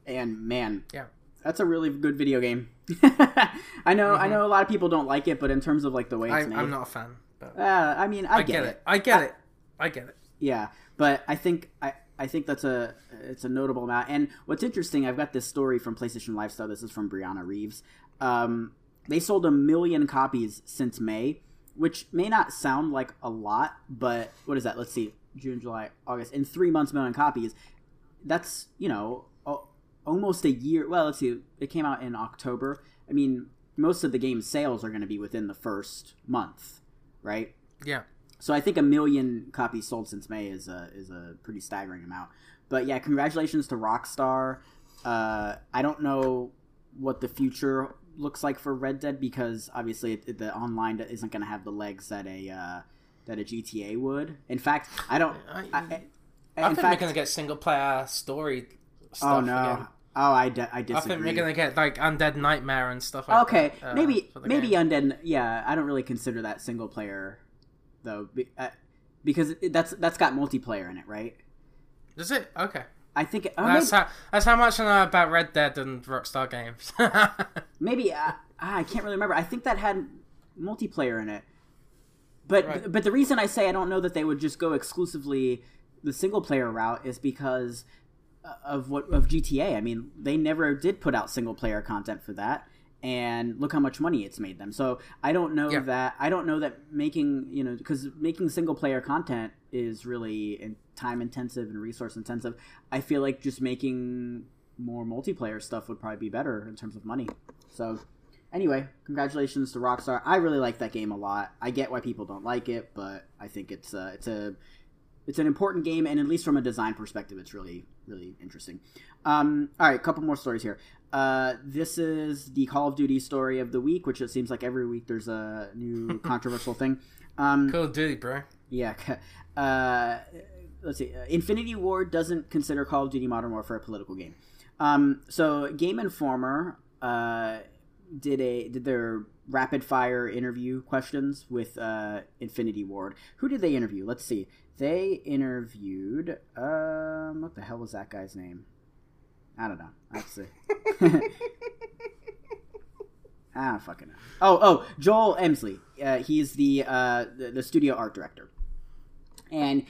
A: And man,
B: yeah,
A: that's a really good video game. I know, mm-hmm. I know, a lot of people don't like it, but in terms of like the way it's
B: I,
A: made,
B: I'm not a fan. But
A: uh, I mean, I,
B: I
A: get,
B: get
A: it.
B: it. I get I, it. I get it.
A: Yeah, but I think I. I think that's a it's a notable amount. And what's interesting, I've got this story from PlayStation Lifestyle. This is from Brianna Reeves. Um, they sold a million copies since May, which may not sound like a lot, but what is that? Let's see, June, July, August. In three months, million copies. That's you know almost a year. Well, let's see. It came out in October. I mean, most of the game's sales are going to be within the first month, right?
B: Yeah.
A: So I think a million copies sold since May is a is a pretty staggering amount. But yeah, congratulations to Rockstar. Uh, I don't know what the future looks like for Red Dead because obviously it, the online isn't going to have the legs that a uh, that a GTA would. In fact, I don't. I, I,
B: I think fact, we're going to get single player story stuff
A: oh no.
B: again.
A: Oh, I, di- I disagree. I
B: think we're gonna get like Undead Nightmare and stuff. like
A: Okay,
B: that, uh,
A: maybe maybe game. Undead. Yeah, I don't really consider that single player, though, uh, because that's that's got multiplayer in it, right?
B: Is it okay?
A: I think it,
B: uh, that's maybe, how that's how much I know about Red Dead and Rockstar games.
A: maybe uh, I can't really remember. I think that had multiplayer in it, but right. but the reason I say I don't know that they would just go exclusively the single player route is because of what of GTA. I mean, they never did put out single player content for that, and look how much money it's made them. So I don't know yeah. that I don't know that making you know because making single player content is really time intensive and resource intensive. I feel like just making more multiplayer stuff would probably be better in terms of money. So anyway, congratulations to Rockstar. I really like that game a lot. I get why people don't like it, but I think it's uh, it's a it's an important game, and at least from a design perspective, it's really really interesting. Um, all right, a couple more stories here. Uh, this is the Call of Duty story of the week, which it seems like every week there's a new controversial thing. Um,
B: Call of Duty, bro.
A: Yeah. Uh, let's see. Uh, Infinity Ward doesn't consider Call of Duty Modern Warfare a political game. Um, so Game Informer uh, did a did their rapid fire interview questions with uh, Infinity Ward. Who did they interview? Let's see. They interviewed um what the hell was that guy's name? I don't know. See. I don't fucking know. Oh, oh, Joel Emslie. Uh, he's the, uh, the the studio art director. And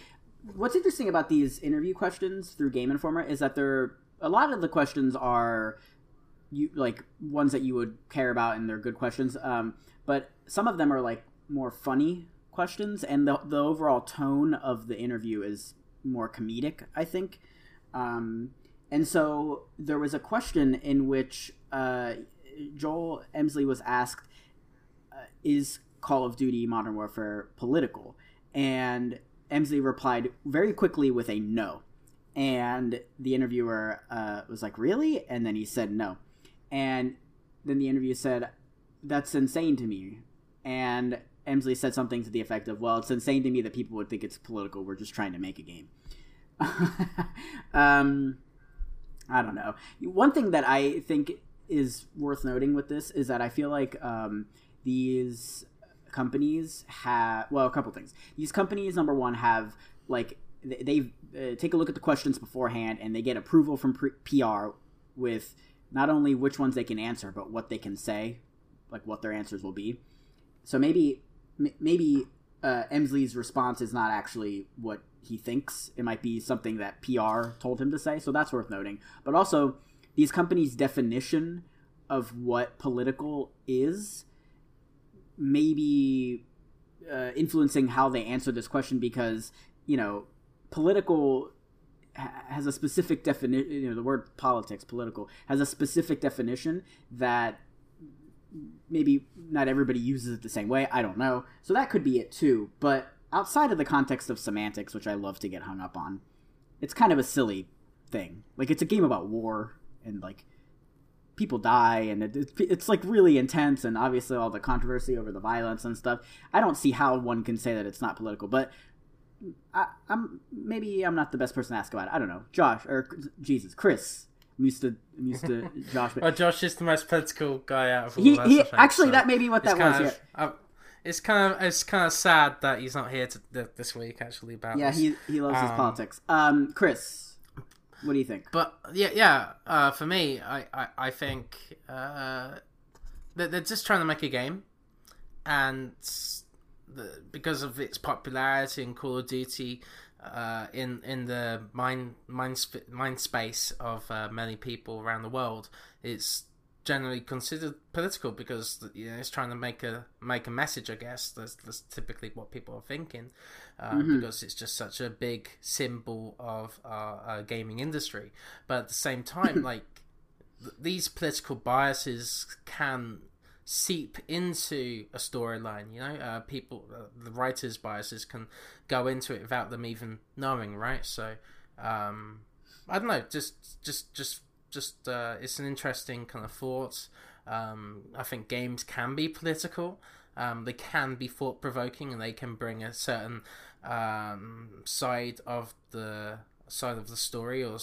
A: what's interesting about these interview questions through Game Informer is that they're a lot of the questions are you like ones that you would care about and they're good questions. Um, but some of them are like more funny questions, and the the overall tone of the interview is more comedic, I think. Um, and so there was a question in which uh, Joel Emslie was asked, uh, "Is Call of Duty Modern Warfare political?" And Emslie replied very quickly with a no. And the interviewer uh, was like, "Really?" And then he said no. And then the interview said, "That's insane to me." And Emslie said something to the effect of, "Well, it's insane to me that people would think it's political. We're just trying to make a game." um, I don't know. One thing that I think is worth noting with this is that I feel like um, these companies have well, a couple things. These companies, number one, have like they uh, take a look at the questions beforehand and they get approval from PR with not only which ones they can answer, but what they can say, like what their answers will be. So maybe maybe uh, Emslie's response is not actually what he thinks. It might be something that PR told him to say. So that's worth noting. But also, these companies' definition of what political is maybe uh, influencing how they answer this question because you know political has a specific definition you know the word politics political has a specific definition that maybe not everybody uses it the same way. I don't know. So that could be it too. But outside of the context of semantics, which I love to get hung up on, it's kind of a silly thing. Like it's a game about war and like people die and it, it's like really intense and obviously all the controversy over the violence and stuff. I don't see how one can say that it's not political, but I, am maybe I'm not the best person to ask about it. I don't know, Josh or Jesus, Chris. I'm used to I'm used to Josh.
B: Oh, Josh is the most political guy out of all
A: he,
B: of us.
A: He,
B: think,
A: actually,
B: so
A: that may be what that was.
B: Of,
A: yeah.
B: uh, it's kind of it's kind of sad that he's not here to, this week. Actually, about
A: yeah, he he loves um, his politics. Um, Chris, what do you think?
B: But yeah, yeah. Uh, for me, I I, I think uh, they're, they're just trying to make a game, and the, because of its popularity in Call of Duty, uh, in in the mind mind mind space of uh, many people around the world, it's generally considered political because you know it's trying to make a make a message. I guess that's, that's typically what people are thinking, um, mm-hmm. because it's just such a big symbol of our, our gaming industry. But at the same time, like th- these political biases can seep into a storyline. You know, uh, people, uh, the writers' biases can go into it without them even knowing, right? So, um, I don't know, just, just, just, just, uh, it's an interesting kind of thought. Um, I think games can be political. Um, they can be thought provoking, and they can bring a certain um, side of the side of the story or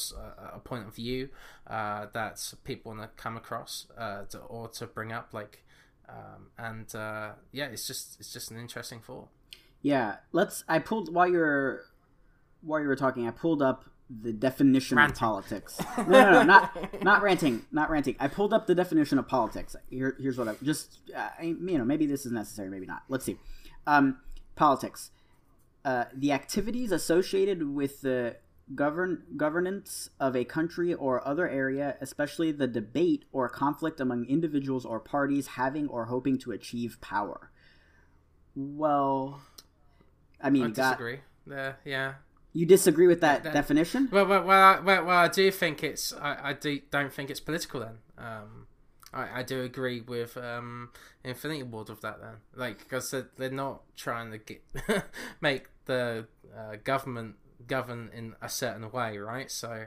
B: a point of view uh, that people want to come across uh, to, or to bring up, like um, and uh, yeah, it's just it's just an interesting thought.
A: Yeah, let's. I pulled while you're while you were talking. I pulled up the definition ranting. of politics. No, no, no, not not ranting, not ranting. I pulled up the definition of politics. Here, here's what I just uh, you know maybe this is necessary, maybe not. Let's see. Um, politics. Uh, the activities associated with the govern governance of a country or other area, especially the debate or conflict among individuals or parties having or hoping to achieve power. Well, I mean,
B: I disagree. Uh, yeah.
A: You disagree with that, that definition?
B: Well, well, well, well, well, I do think it's. I, I do don't think it's political. Then, um, I, I do agree with um, Infinity Ward of that. Then, like, because they're, they're not trying to get make the uh, government govern in a certain way, right? So,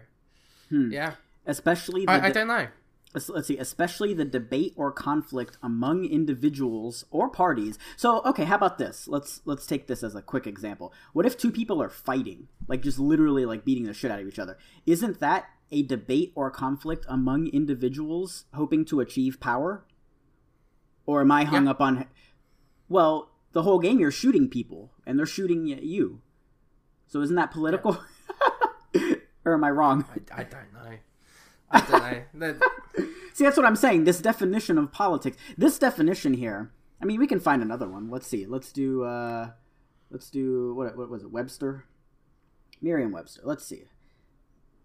A: hmm.
B: yeah.
A: Especially,
B: I, I, don't know.
A: Let's see. Especially the debate or conflict among individuals or parties. So, okay, how about this? Let's let's take this as a quick example. What if two people are fighting, like just literally like beating the shit out of each other? Isn't that a debate or conflict among individuals hoping to achieve power? Or am I hung yeah. up on? Well, the whole game you're shooting people, and they're shooting at you. So isn't that political? Yeah. or am I wrong?
B: I, I don't know. I don't know.
A: see, that's what I'm saying. This definition of politics, this definition here. I mean, we can find another one. Let's see. Let's do. uh Let's do what? What was it? Webster. Merriam-Webster. Let's see.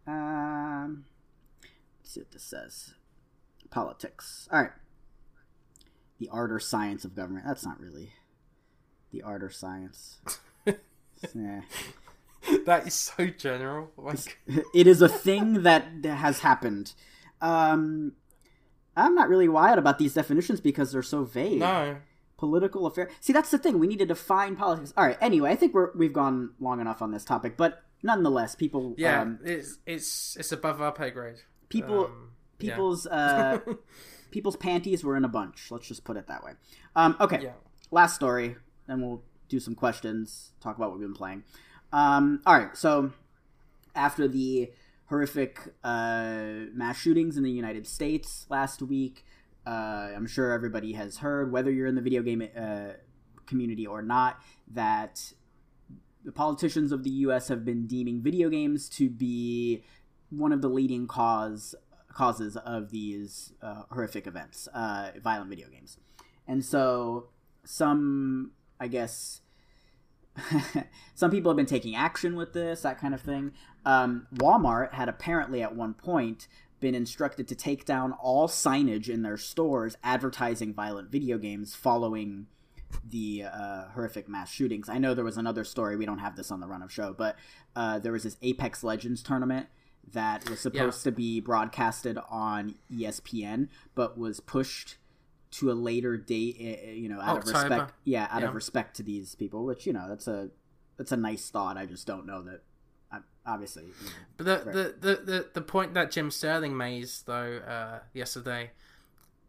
A: Um, let's see what this says. Politics. All right. The art or science of government. That's not really the art or science.
B: yeah. that is so general. Like
A: it is a thing that has happened. Um, I'm not really wild about these definitions because they're so vague.
B: No.
A: Political affair. See, that's the thing. We need to define politics. All right. Anyway, I think we're we've gone long enough on this topic, but nonetheless, people.
B: Yeah,
A: um,
B: it's it's it's above our pay grade.
A: People, um, people's yeah. uh, people's panties were in a bunch. Let's just put it that way. Um, okay. Yeah. Last story, and we'll do some questions. Talk about what we've been playing. Um, all right, so after the horrific uh, mass shootings in the United States last week, uh, I'm sure everybody has heard, whether you're in the video game uh, community or not, that the politicians of the U.S. have been deeming video games to be one of the leading cause causes of these uh, horrific events, uh, violent video games, and so some, I guess some people have been taking action with this, that kind of thing. Um, Walmart had apparently at one point been instructed to take down all signage in their stores advertising violent video games following the uh, horrific mass shootings. I know there was another story. We don't have this on the run of show, but uh, there was this Apex Legends tournament that was supposed yeah. to be broadcasted on ESPN, but was pushed to a later date, eh, eh, you know, out October. of respect. Yeah, out yeah. of respect to these people, which you know, that's a that's a nice thought. I just don't know that. Obviously, you know,
B: but the, right. the, the, the the point that Jim Sterling made though uh, yesterday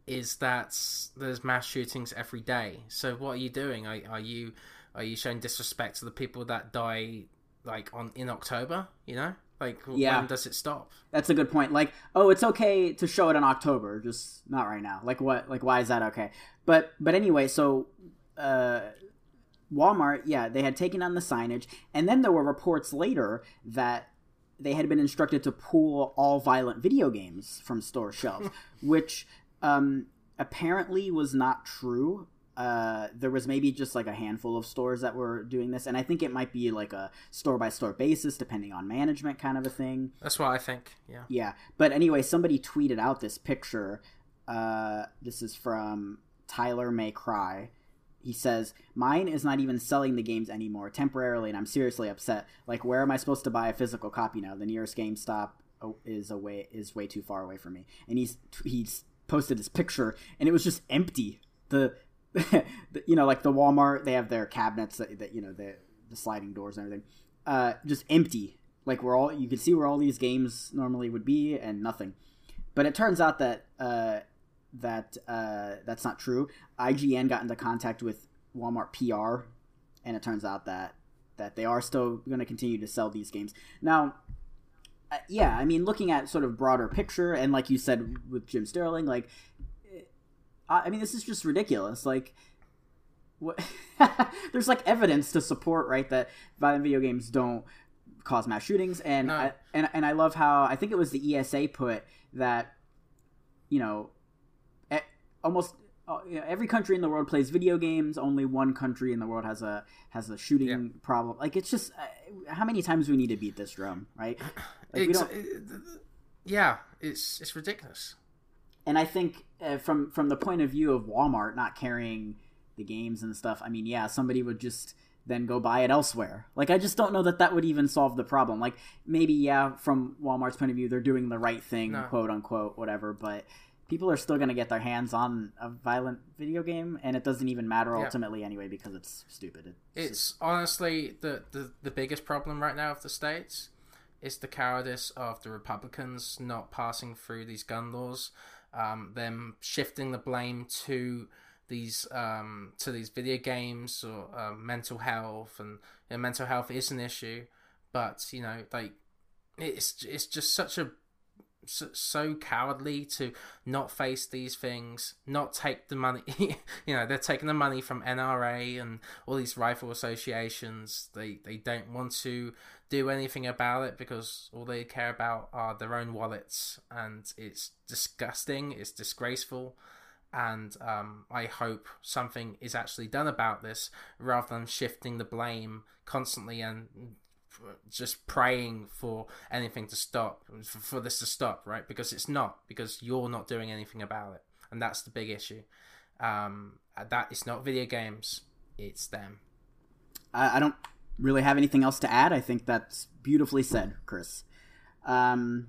B: is that there's mass shootings every day. So what are you doing? Are, are you are you showing disrespect to the people that die like on in October? You know, like
A: Yeah.
B: when does it stop?
A: That's a good point. Like, oh, it's okay to show it in October, just not right now. Like, what? Like, why is that okay? But, but anyway, so, uh, Walmart, yeah, they had taken on the signage, and then there were reports later that they had been instructed to pull all violent video games from store shelves, which um, apparently was not true. Uh, there was maybe just like a handful of stores that were doing this, and I think it might be like a store by store basis, depending on management, kind of a thing.
B: That's what I think. Yeah.
A: Yeah, but anyway, somebody tweeted out this picture. Uh, this is from Tyler May Cry. He says, "Mine is not even selling the games anymore temporarily, and I'm seriously upset. Like, where am I supposed to buy a physical copy now? The nearest GameStop oh, is away is way too far away from me." And he's he's posted this picture, and it was just empty. The you know, like the Walmart, they have their cabinets that, that you know the the sliding doors and everything, uh, just empty. Like where all you can see where all these games normally would be, and nothing. But it turns out that uh, that uh, that's not true. IGN got into contact with Walmart PR, and it turns out that that they are still going to continue to sell these games. Now, uh, yeah, I mean, looking at sort of broader picture, and like you said with Jim Sterling, like, I I mean, this is just ridiculous. Like, what? there's like evidence to support, right, that violent video games don't cause mass shootings, and
B: No.
A: I, and and I love how I think it was the ESA put that, you know, almost uh, you know, every country in the world plays video games. Only one country in the world has a has a shooting
B: Yeah.
A: problem. Like it's just uh, how many times we need to beat this drum, right? Like, we
B: Ex-
A: don't-
B: yeah, it's it's ridiculous.
A: And I think uh, from from the point of view of Walmart not carrying the games and stuff, I mean, yeah, somebody would just then go buy it elsewhere. Like I just don't know that that would even solve the problem. Like maybe yeah, from Walmart's point of view, they're doing the right thing,
B: No.
A: quote unquote, whatever. But people are still going to get their hands on a violent video game, and it doesn't even matter
B: Yeah.
A: ultimately anyway because it's stupid. It's,
B: It's honestly the, the the biggest problem right now of the states is the cowardice of the Republicans not passing through these gun laws, um, them shifting the blame to these um, to these video games or uh, mental health, and you know, mental health is an issue, but you know, like it's it's just such a so, so cowardly to not face these things, not take the money. you know, they're taking the money from NRA and all these rifle associations. They they don't want to do anything about it because all they care about are their own wallets, and it's disgusting. It's disgraceful. And um, I hope something is actually done about this rather than shifting the blame constantly and just praying for anything to stop for, this to stop right because it's not because you're not doing anything about it and that's the big issue um that it's not video games it's them
A: I don't really have anything else to add. I think that's beautifully said, Chris. Um,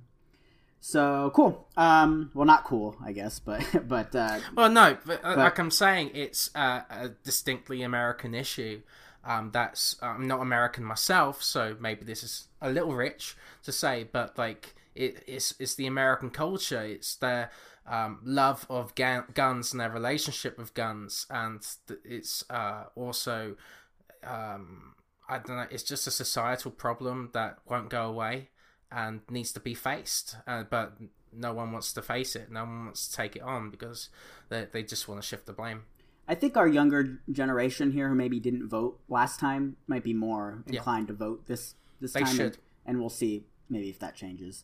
A: so cool. Um, well, not cool, I guess, but but uh,
B: well no but, uh, like i'm saying it's uh, a distinctly american issue um that's i'm not american myself so maybe this is a little rich to say but like it, it's it's the american culture it's their um, love of ga- guns and their relationship with guns and th- it's uh, also um, I don't know. It's just a societal problem that won't go away and needs to be faced. Uh, but no one wants to face it. No one wants to take it on because they they just want to shift the blame.
A: I think our younger generation here, who maybe didn't vote last time, might be more
B: Yeah.
A: inclined to vote this this
B: They
A: time, and-
B: should.
A: and we'll see maybe if that changes.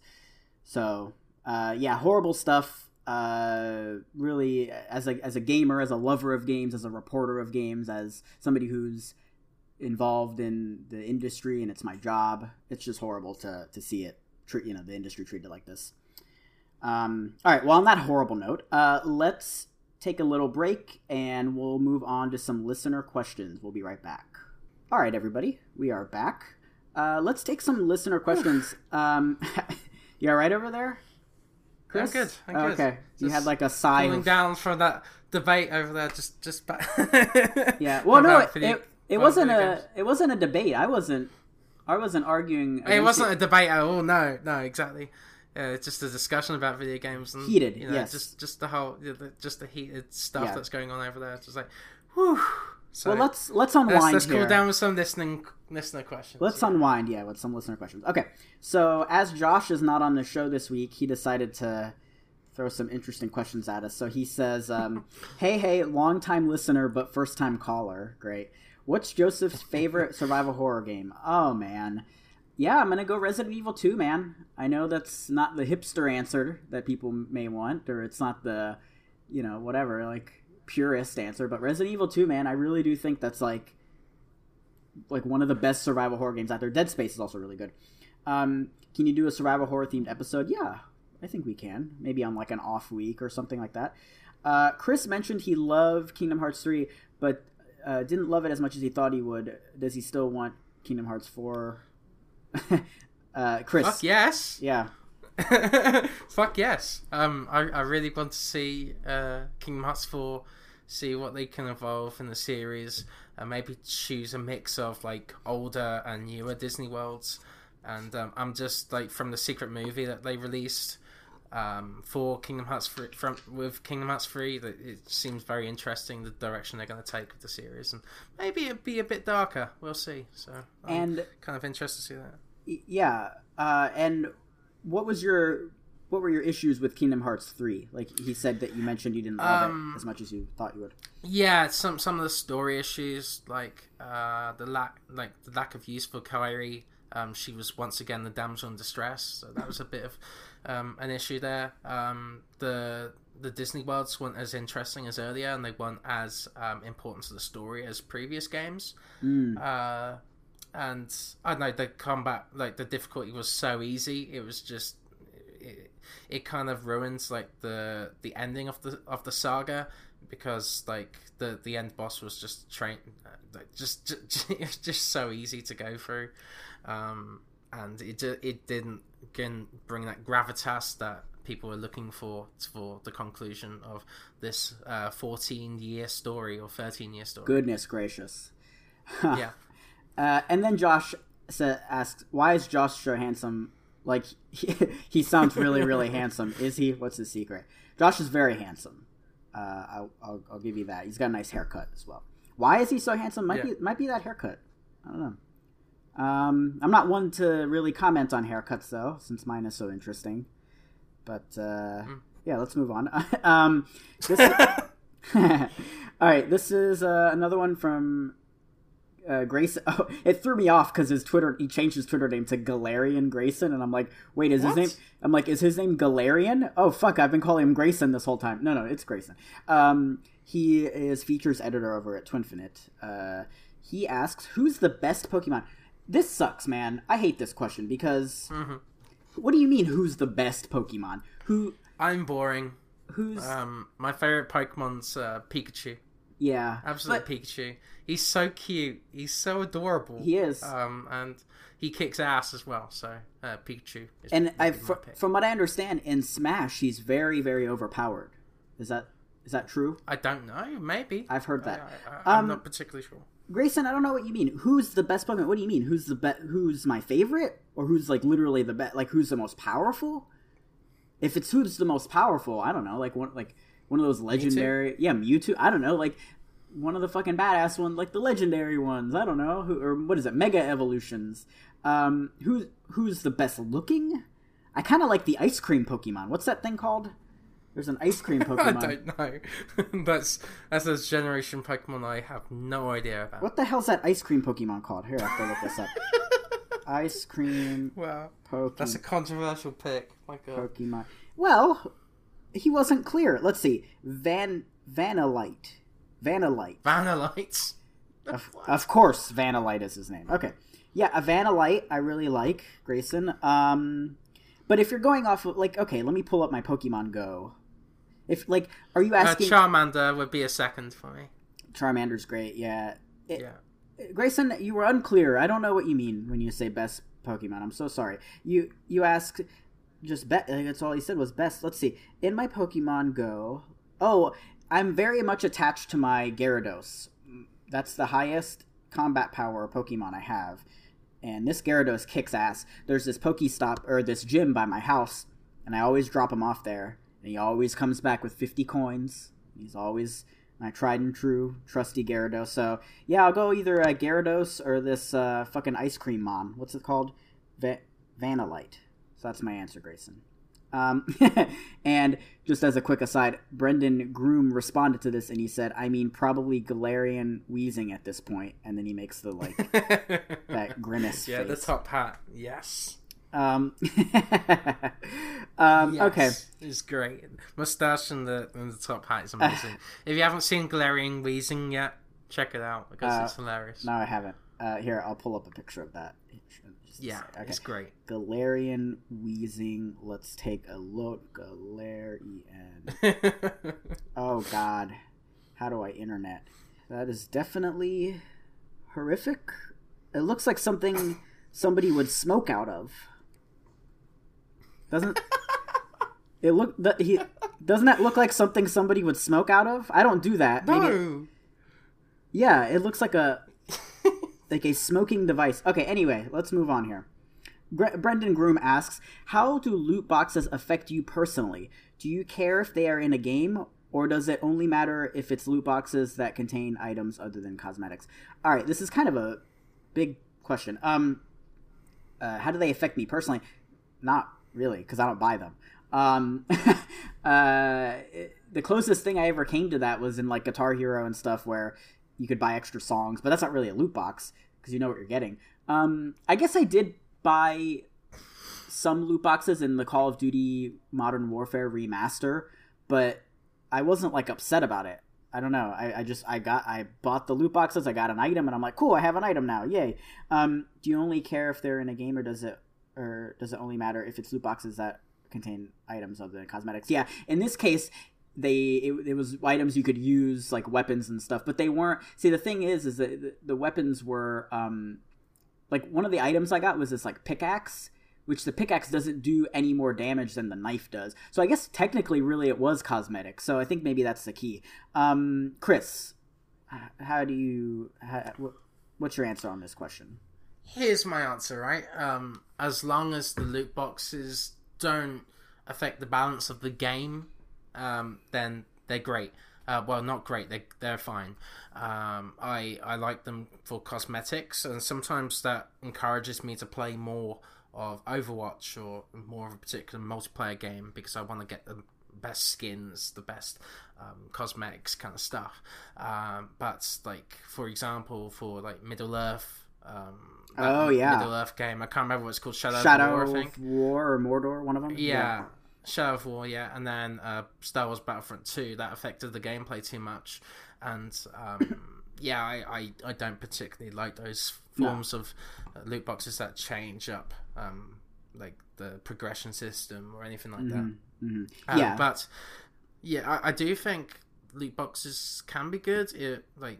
A: So, uh, yeah, horrible stuff. Uh, really, as a as a gamer, as a lover of games, as a reporter of games, as somebody who's involved in the industry and it's my job, it's just horrible to to see it treat you know the industry treated like this. Um, all right. Well, on that horrible note, uh, let's take a little break and we'll move on to some listener questions. We'll be right back. All right, everybody, we are back. Uh, let's take some listener questions. um, you all right over there, Chris?
B: good, I'm
A: Oh,
B: good.
A: Okay, you
B: Just
A: had like a sigh.
B: Cooling
A: Of,
B: down from that debate over there, just just back.
A: yeah. Well, no, it, it, it
B: about
A: wasn't a
B: games.
A: it wasn't a debate. I wasn't I wasn't arguing.
B: It wasn't
A: you.
B: a debate at all. No, no, exactly. Uh, it's just a discussion about video games and
A: Heated,
B: You know,
A: yes.
B: just just the whole, just the heated stuff
A: Yeah.
B: that's going on over there. It's just like, whew. So
A: well, let's let's unwind
B: let's, let's cool down with some listening listener questions.
A: Let's unwind, yeah, with some listener questions. Okay, so as Josh is not on the show this week, he decided to throw some interesting questions at us. So he says, um, "Hey, hey, long time listener but first time caller. Great. What's Joseph's favorite survival horror game? Oh man, yeah, I'm gonna go Resident Evil 2, man. I know that's not the hipster answer that people may want, or it's not the, you know, whatever like purist answer, but Resident Evil 2, man, I really do think that's like." like one of the best survival horror games out there. Dead Space is also really good. Um, can you do a survival horror themed episode? Yeah, I think we can. Maybe on like an off week or something like that. Uh, Chris mentioned he loved Kingdom Hearts 3, but uh, didn't love it as much as he thought he would. Does he still want Kingdom Hearts 4? uh, Chris.
B: Fuck yes.
A: Yeah.
B: Fuck yes. Um, I, I really want to see uh, Kingdom Hearts 4, see what they can evolve in the series, and maybe choose a mix of like older and newer Disney worlds. And um, I'm just like from the secret movie that they released um, for Kingdom Hearts 3, from with Kingdom Hearts 3, that it seems very interesting the direction they're going to take with the series, and maybe it'd be a bit darker. We'll see. So I'm
A: And
B: kind of interested to see that.
A: yeah, uh, and what was your what were your issues with Kingdom Hearts 3? Like he said that you mentioned you didn't love
B: Um,
A: it as much as you thought you would.
B: Yeah, some some of the story issues, like uh, the lack, like the lack of use for Kairi. Um, she was once again the damsel in distress, so that was a bit of um, an issue there. Um, the the Disney worlds weren't as interesting as earlier, and they weren't as um, important to the story as previous games. Uh, and I don't know the combat, like the difficulty was so easy. It was just it, it kind of ruins like the the ending of the of the saga because like the the end boss was just train like just, just just so easy to go through um and it it didn't again bring that gravitas that people were looking for for the conclusion of this uh 14 year story or 13 year story
A: Goodness gracious.
B: yeah
A: Uh, and then Josh sa- asks, "Why is Josh so handsome? Like he, he sounds really, really handsome. Is he? What's his secret? Josh is very handsome. Uh, I'll, I'll, I'll give you that. He's got a nice haircut as well. Why is he so handsome? Might
B: Yeah.
A: be might be that haircut. I don't know. Um, I'm not one to really comment on haircuts though, since mine is so interesting. But uh, yeah, let's move on. um, this, all right, this is uh, another one from uh, Grayson. Oh, it threw me off because his Twitter he changed his Twitter name to Galarian Grayson, and I'm like, wait, is
B: What?
A: his name? I'm like, is his name Galarian? Oh fuck, I've been calling him Grayson this whole time. No, no, it's Grayson. Um, he is features editor over at Twinfinite. Uh, he asks, who's the best Pokemon? This sucks, man. I hate this question because
B: Mm-hmm.
A: what do you mean? Who's the best Pokemon? Who?
B: i'm boring
A: Who's?
B: um my favorite pokemon's uh pikachu
A: yeah,
B: Absolutely, Pikachu. He's so cute. He's so adorable.
A: He is.
B: Um, and he kicks ass as well. So uh, Pikachu. Is
A: and I, fr- from what I understand, in Smash, he's very, very overpowered. Is that is that true?
B: I don't know. Maybe
A: I've heard that.
B: I, I'm
A: Um,
B: not particularly sure.
A: Grayson, I don't know what you mean. Who's the best Pokemon? What do you mean? Who's the best? Who's my favorite, or who's like literally the best? Like who's the most powerful? If it's who's the most powerful, I don't know. Like one, like one of those legendary, yeah, Mewtwo. I don't know. Like one of the fucking badass ones, like the legendary ones. I don't know. Who or what is it? Mega evolutions. Um, who's who's the best looking? I kind of like the ice cream Pokemon. What's that thing called? There's an ice cream
B: I
A: Pokemon.
B: don't know. that's that's a generation Pokemon I have no idea about.
A: What the hell's that ice cream Pokemon called? Here, I have to look this up. ice cream
B: Wow,
A: Pokemon.
B: that's a controversial pick. My God.
A: Pokemon. Well, he wasn't clear. Let's see. Van Vanillite. Vanillite.
B: Vanillites.
A: Of, of course, Vanillite is his name. Okay. Yeah, a Vanillite I really like, Grayson. Um but if you're going off of like okay, let me pull up my Pokemon Go. If like are you
B: Uh,
A: asking
B: Charmander would be a second for me.
A: Charmander's great, yeah. It-
B: Yeah.
A: Grayson, you were unclear. I don't know what you mean when you say best Pokemon. I'm so sorry. You you asked just bet. That's all he said was best. Let's see. In my Pokemon Go, oh, I'm very much attached to my Gyarados. That's the highest combat power Pokemon I have, and this Gyarados kicks ass. There's this Pokestop or this gym by my house, and I always drop him off there, and he always comes back with 50 coins. He's always my tried and true trusty Gyarados. So yeah, I'll go either uh, Gyarados or this uh, fucking ice cream mon. What's it called? Va- Vanillite. So that's my answer, Grayson. Um, and just as a quick aside, Brendan Groom responded to this and he said, I mean, probably Galarian Weezing at this point. And then he makes the, like, that grimace
B: Yeah,
A: face.
B: the top hat. Yes.
A: Um, um,
B: yes.
A: Okay.
B: It's great. Mustache and the, and the top hat is amazing. if you haven't seen Galarian Weezing yet, check it out because
A: Uh,
B: it's hilarious.
A: No, I haven't. Uh, here, I'll pull up a picture of that.
B: Yeah.
A: Okay.
B: it's great.
A: Galarian Weezing. Let's take a look. Galarian. Oh God, how do I internet? That is definitely horrific. It looks like something somebody would smoke out of. Doesn't it look? that he doesn't that look like something somebody would smoke out of? I don't do that. Maybe-
B: no.
A: yeah, it looks like a like a smoking device. Okay, anyway, let's move on here. Bre- Brendan Groom asks, "How do loot boxes affect you personally? Do you care if they are in a game, or does it only matter if it's loot boxes that contain items other than cosmetics?" All right, this is kind of a big question. Um, uh, how do they affect me personally? Not really, because I don't buy them. Um, uh, the closest thing I ever came to that was in like Guitar Hero and stuff, where you could buy extra songs, but that's not really a loot box because you know what you're getting. Um, I guess I did buy some loot boxes in the Call of Duty Modern Warfare remaster, but I wasn't like upset about it. I don't know. I, I just I got I bought the loot boxes. I got an item, and I'm like, cool. I have an item now. Yay. Um, do you only care if they're in a game, or does it or does it only matter if it's loot boxes that contain items other than cosmetics? Yeah. In this case, they it, it was items you could use like weapons and stuff, but they weren't. See, the thing is, is that the, weapons were um, like one of the items I got was this like pickaxe which the pickaxe doesn't do any more damage than the knife does. So I guess technically, really, it was cosmetic. So I think maybe that's the key. Um, Chris, how do you? How, what's your answer on this question?
B: Here's my answer, right? Um, as long as the loot boxes don't affect the balance of the game, um, then they're great. Uh, well, not great. They they're fine. Um, I I like them for cosmetics, and sometimes that encourages me to play more of Overwatch or more of a particular multiplayer game because I want to get the best skins, the best um, cosmetics kind of stuff. Um, but like for example, for like Middle Earth. Um,
A: Oh, yeah.
B: Middle Earth game. I can't remember what it's called. Shadow,
A: Shadow
B: of War, I think.
A: War or Mordor, one of them.
B: Yeah. Shadow of War, yeah, and then uh, Star Wars Battlefront 2, that affected the gameplay too much. And um, yeah, I, I, I don't particularly like those forms of uh, loot boxes that change up um, like the progression system or anything like that.
A: Mhm.
B: Um,
A: Yeah.
B: but yeah, I, I do think loot boxes can be good. It like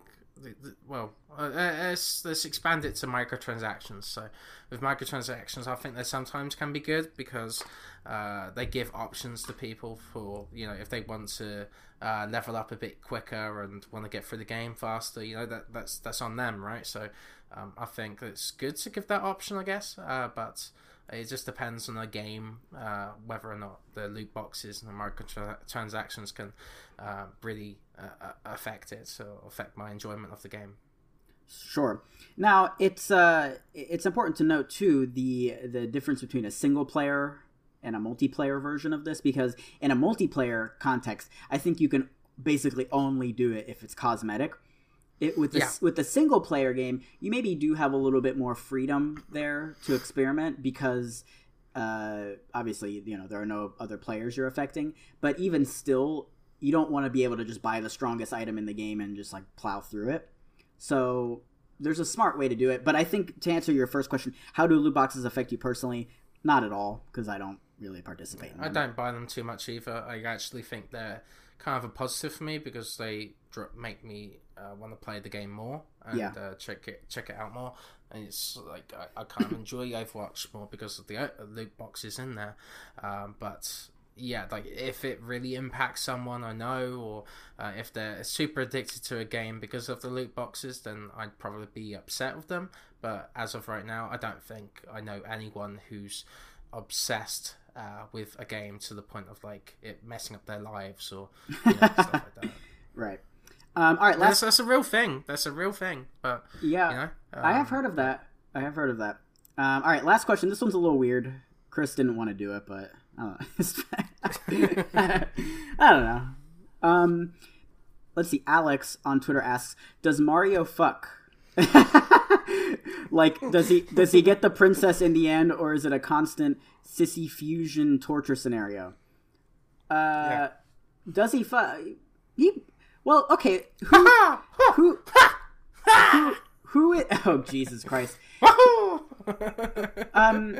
B: well, uh, uh, let's let's expand it to microtransactions. So with microtransactions, I think they sometimes can be good because uh, they give options to people for you know if they want to uh, level up a bit quicker and want to get through the game faster. You know that that's that's on them, right? So um, I think it's good to give that option, I guess. Uh, but it just depends on the game uh, whether or not the loot boxes and the microtransactions can uh, really uh, affect it, so affect my enjoyment of the game.
A: Sure. Now it's uh it's important to note too the the difference between a single player and a multiplayer version of this because in a multiplayer context, I think you can basically only do it if it's cosmetic. It with the
B: Yeah.
A: with the single player game, you maybe do have a little bit more freedom there to experiment because uh, obviously you know there are no other players you're affecting, but even still, you don't want to be able to just buy the strongest item in the game and just like plow through it. So there's a smart way to do it. But I think to answer your first question, how do loot boxes affect you personally? Not at all, because I don't really participate in them.
B: I don't buy them too much either. I actually think they're kind of a positive for me because they make me uh, want to play the game more and
A: Yeah.
B: uh, check it check it out more. And it's like I, I kind of enjoy Overwatch more because of the uh, loot boxes in there. Um, but yeah, like if it really impacts someone I know, or uh, if they're super addicted to a game because of the loot boxes, then I'd probably be upset with them. But as of right now, I don't think I know anyone who's obsessed uh, with a game to the point of like it messing up their lives or you know, stuff like that.
A: Right. Um, all right,
B: That's,
A: last
B: that's a real thing. That's a real thing. But
A: yeah,
B: you know,
A: I have
B: um,
A: heard of that. I have heard of that. Um, all right, last question. This one's a little weird. Chris didn't want to do it, but I don't know. I don't know. Um, let's see. Alex on Twitter asks, "Does Mario fuck?" Like, does he does he get the princess in the end, or is it a constant Sisyphean torture scenario? Uh,
B: Yeah.
A: does he fuck? He well, okay. Who who who, who i- oh Jesus Christ. Um,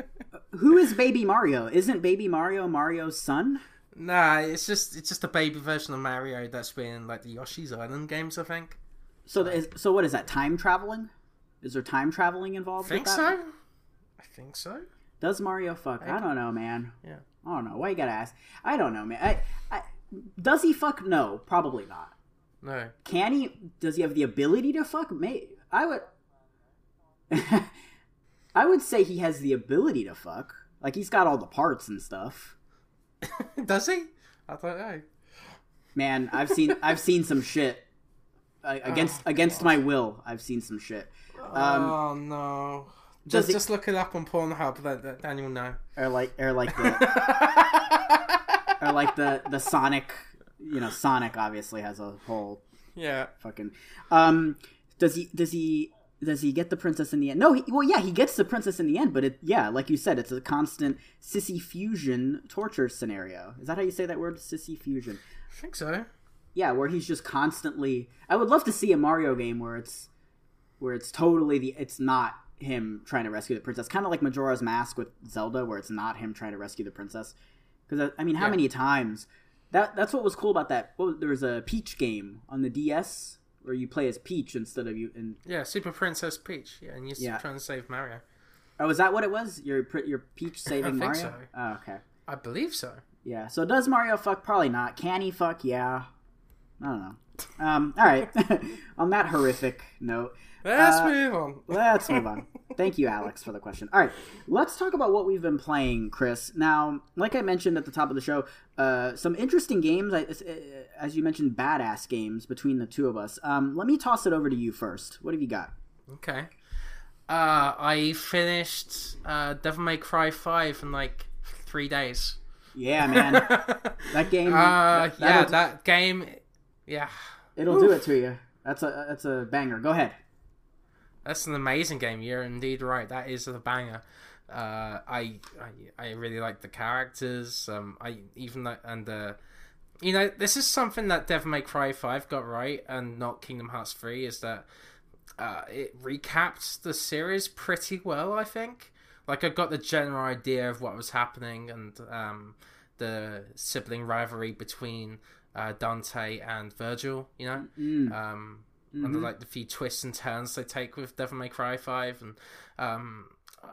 A: who is Baby Mario? Isn't Baby Mario Mario's son?
B: nah, it's just it's just a baby version of Mario that's been like the Yoshi's Island games, I think.
A: So, the, is, so what is that? Time traveling? Is there time traveling involved?
B: think so. I think so.
A: Does Mario fuck? I don't know, man.
B: Yeah.
A: I don't know. Why you gotta ask? I don't know, man. I, I, does he fuck? No, probably not.
B: No.
A: Can he? Does he have the ability to fuck? May I would. I would say he has the ability to fuck. Like he's got all the parts and stuff.
B: Does he? I don't know.
A: Man, I've seen I've seen some shit against
B: Oh,
A: against my will. I've seen some shit. Um,
B: oh no. Just,
A: he-
B: just look it up on Pornhub. That, that Daniel know.
A: or like or like the or like the the Sonic. You know, Sonic obviously has a whole
B: Yeah.
A: fucking. Um, does he? Does he? Does he get the princess in the end? No. He, well, yeah, he gets the princess in the end, but it, yeah, like you said, it's a constant Sisyphean torture scenario. Is that how you say that word? Sisyphean.
B: I think so.
A: Yeah, where he's just constantly. I would love to see a Mario game where it's where it's totally the. It's not him trying to rescue the princess, kind of like Majora's Mask with Zelda, where it's not him trying to rescue the princess. Because I mean, how
B: Yeah.
A: many times? That that's what was cool about that. Was- there was a Peach game on the DS where you play as Peach instead of you. And
B: Yeah, Super Princess Peach. Yeah, and you're
A: Yeah.
B: trying to save Mario.
A: oh, is that what it was? Your your Peach saving
B: think
A: Mario?
B: so.
A: Oh, okay.
B: I believe so.
A: Yeah. So does Mario fuck? Probably not. Can he fuck? Yeah. I don't know. Um. All right. on that horrific note.
B: Let's
A: Uh,
B: move on.
A: Let's move on. Thank you, Alex, for the question. All right, let's talk about what we've been playing, Chris. Now, like I mentioned at the top of the show, uh, some interesting games. I- uh, As you mentioned, badass games between the two of us. Um, let me toss it over to you first. What have you got?
B: Okay. Uh, I finished uh, Devil May Cry 5 in like three days.
A: Yeah, man, that game.
B: Uh,
A: that-
B: yeah, that game. Yeah,
A: it'll do it to you. That's a that's a banger. Go ahead.
B: that's an amazing game. You're indeed right. That is a banger. Uh, I, I I really like the characters. Um, I even like and uh, you know, this is something that Devil May Cry Five got right, and not Kingdom Hearts Three. Is that uh, it recapped the series pretty well. I think. Like I got the general idea of what was happening and um, the sibling rivalry between uh, Dante and Vergil. You know,
A: Mm.
B: um, and the, like the few twists and turns they take with Devil May Cry Five, and um,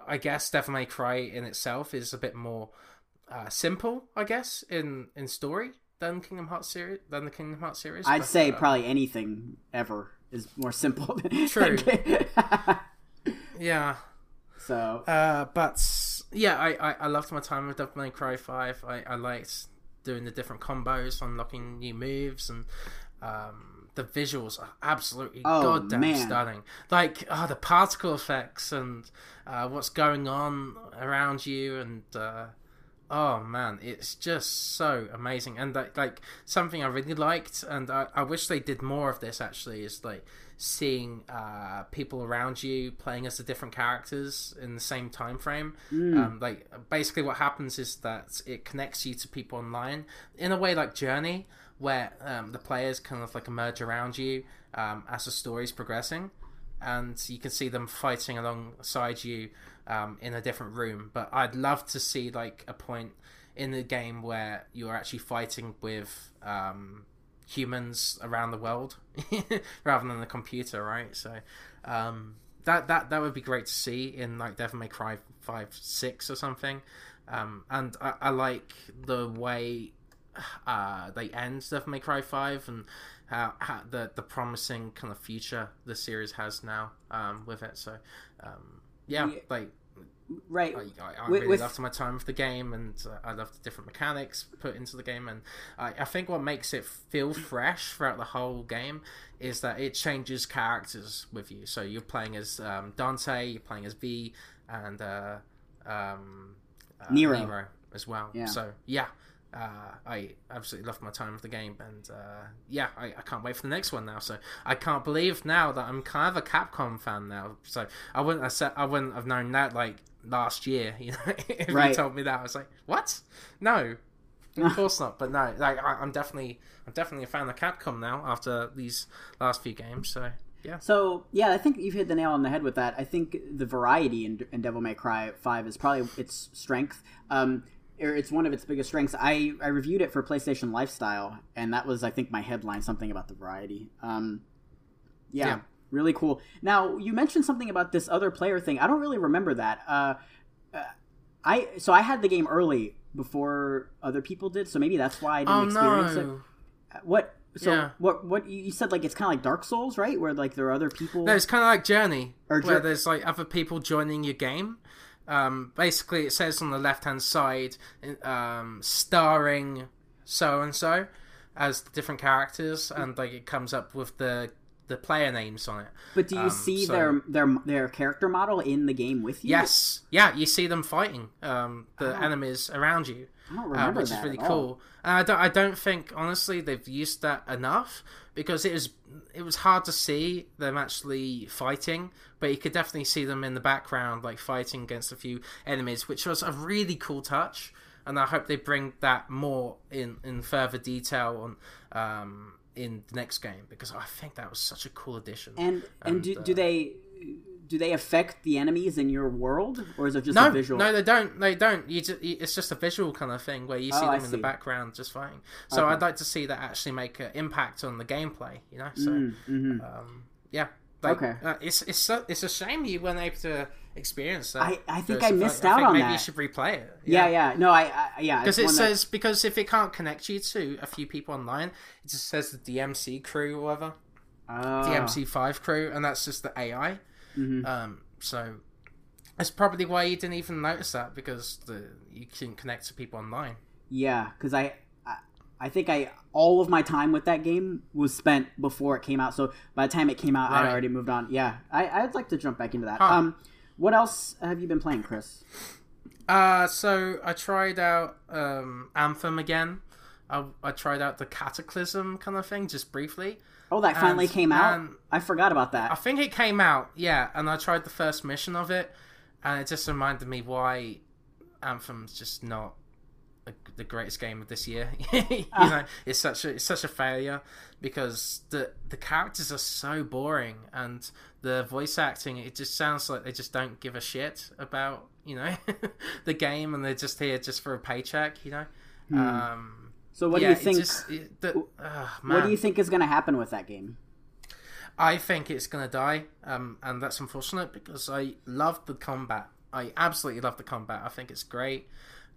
B: I guess Devil May Cry in itself is a bit more uh, simple, I guess, in in story than Kingdom Hearts series than the Kingdom Hearts series.
A: I'd
B: but,
A: say
B: uh,
A: probably anything ever is more simple. Than
B: True. yeah.
A: so
B: Uh, but yeah, I, I, I loved my time with Devil May Cry Five. I, I liked doing the different combos, unlocking new moves, and um, the visuals are absolutely
A: Oh,
B: goddamn
A: man.
B: stunning. Like oh, the particle effects and uh, what's going on around you, and uh, oh man, it's just so amazing. And like, like something I really liked, and I, I wish they did more of this. Actually, is like seeing uh, people around you playing as the different characters in the same time frame. Um, like basically, what happens is that it connects you to people online in a way like Journey, where um, the players kind of like emerge around you um, as the story's progressing, and you can see them fighting alongside you um, in a different room. But I'd love to see like a point in the game where you're actually fighting with um, humans around the world rather than the computer, right? So um, that that that would be great to see in like Devil May Cry five six or something. Um, and I, I like the way uh, they end Devil May Cry five and how, how the the promising kind of future the series has now um, with it. So um, yeah,
A: Yeah.
B: like
A: right.
B: I, I, really
A: with-
B: loved my time with the game, and uh, I loved the different mechanics put into the game. And I, I think what makes it feel fresh throughout the whole game is that it changes characters with you. So you're playing as um, Dante, you're playing as V, and uh, um, uh,
A: Nero.
B: as well.
A: Yeah.
B: So yeah. Uh, I absolutely loved my time with the game, and uh, yeah, I, I can't wait for the next one now. So I can't believe now that I'm kind of a Capcom fan now. So I wouldn't have said, I wouldn't have known that like last year. You know, if
A: Right.
B: you told me that, I was like, what? No, of course not. But no, like I, I'm definitely, I'm definitely a fan of Capcom now after these last few games. So yeah,
A: So yeah, I think you've hit the nail on the head with that. I think the variety in, in Devil May Cry Five is probably its strength. Um, it's one of its biggest strengths. I I reviewed it for PlayStation Lifestyle, and that was I think my headline something about the variety. Um, yeah,
B: Yeah.
A: Really cool. Now you mentioned something about this other player thing. I don't really remember that. Uh, uh, I so I had the game early before other people did, so maybe that's why I didn't
B: oh
A: experience it. What? So
B: Yeah.
A: what? What you said like it's kind of like Dark Souls, right? Where like there are other people.
B: No, it's kind of like Journey,
A: Or
B: where
A: Jour-
B: there's like other people joining your game. Um, basically, it says on the left hand side, um, starring so and so as the different characters, and like it comes up with the the player names on it.
A: But do you
B: Um,
A: see
B: so-
A: their their their character model in the game with you?
B: Yes, yeah, you see them fighting um, the
A: Oh.
B: enemies around you.
A: I don't
B: uh, which
A: that
B: is really cool. And I don't, I don't think honestly they've used that enough because it was it was hard to see them actually fighting, but you could definitely see them in the background like fighting against a few enemies, which was a really cool touch. And I hope they bring that more in in further detail on um, in the next game because I think that was such a cool addition.
A: And and do,
B: And,
A: do
B: uh,
A: they do they affect the enemies in your world, or is it just
B: no,
A: a visual?
B: No, they don't. They don't. You just, it's just a visual kind of thing where you see
A: Oh,
B: them in the background just fighting. So
A: Okay.
B: I'd like to see that actually make an impact on the gameplay. You know, so
A: Mm, mhm.
B: um, yeah. Like,
A: Okay.
B: uh, it's it's so, it's a shame you weren't able to experience that.
A: I- I think I missed
B: I
A: out
B: think
A: on
B: maybe
A: that.
B: you should replay it.
A: yeah, yeah. No, I, I yeah.
B: Because it
A: one that-
B: says because if it can't connect you to a few people online, it just says the DMC crew or whatever,
A: Ah,
B: DMC five crew, and that's just the AI.
A: mhm.
B: Um, so that's probably why you didn't even notice that because the you can connect to people online.
A: Yeah, because I, I I think I all of my time with that game was spent before it came out. So by the time it came out, I'd already moved on. Yeah, I, I'd like to jump back into that.
B: Huh.
A: Um, what else have you been playing, Chris?
B: Uh, so I tried out um, Anthem again. I, I tried out the Cataclysm kind of thing just briefly.
A: Oh, that finally
B: And,
A: came out. I forgot about that.
B: I think it came out, yeah, and I tried the first mission of it, and it just reminded me why Anthem's just not the greatest game of this year. you know, it's such a it's such a failure because the the characters are so boring and the voice acting it just sounds like they just don't give a shit about you know the game and they're just here just for a paycheck. You know. Um,
A: So Hmm. what
B: yeah,
A: do you think?
B: It just, it, the, uh,
A: what do you think is going to happen with that game?
B: I think it's gonna die, um, and that's unfortunate because I love the combat. I absolutely love the combat. I think it's great.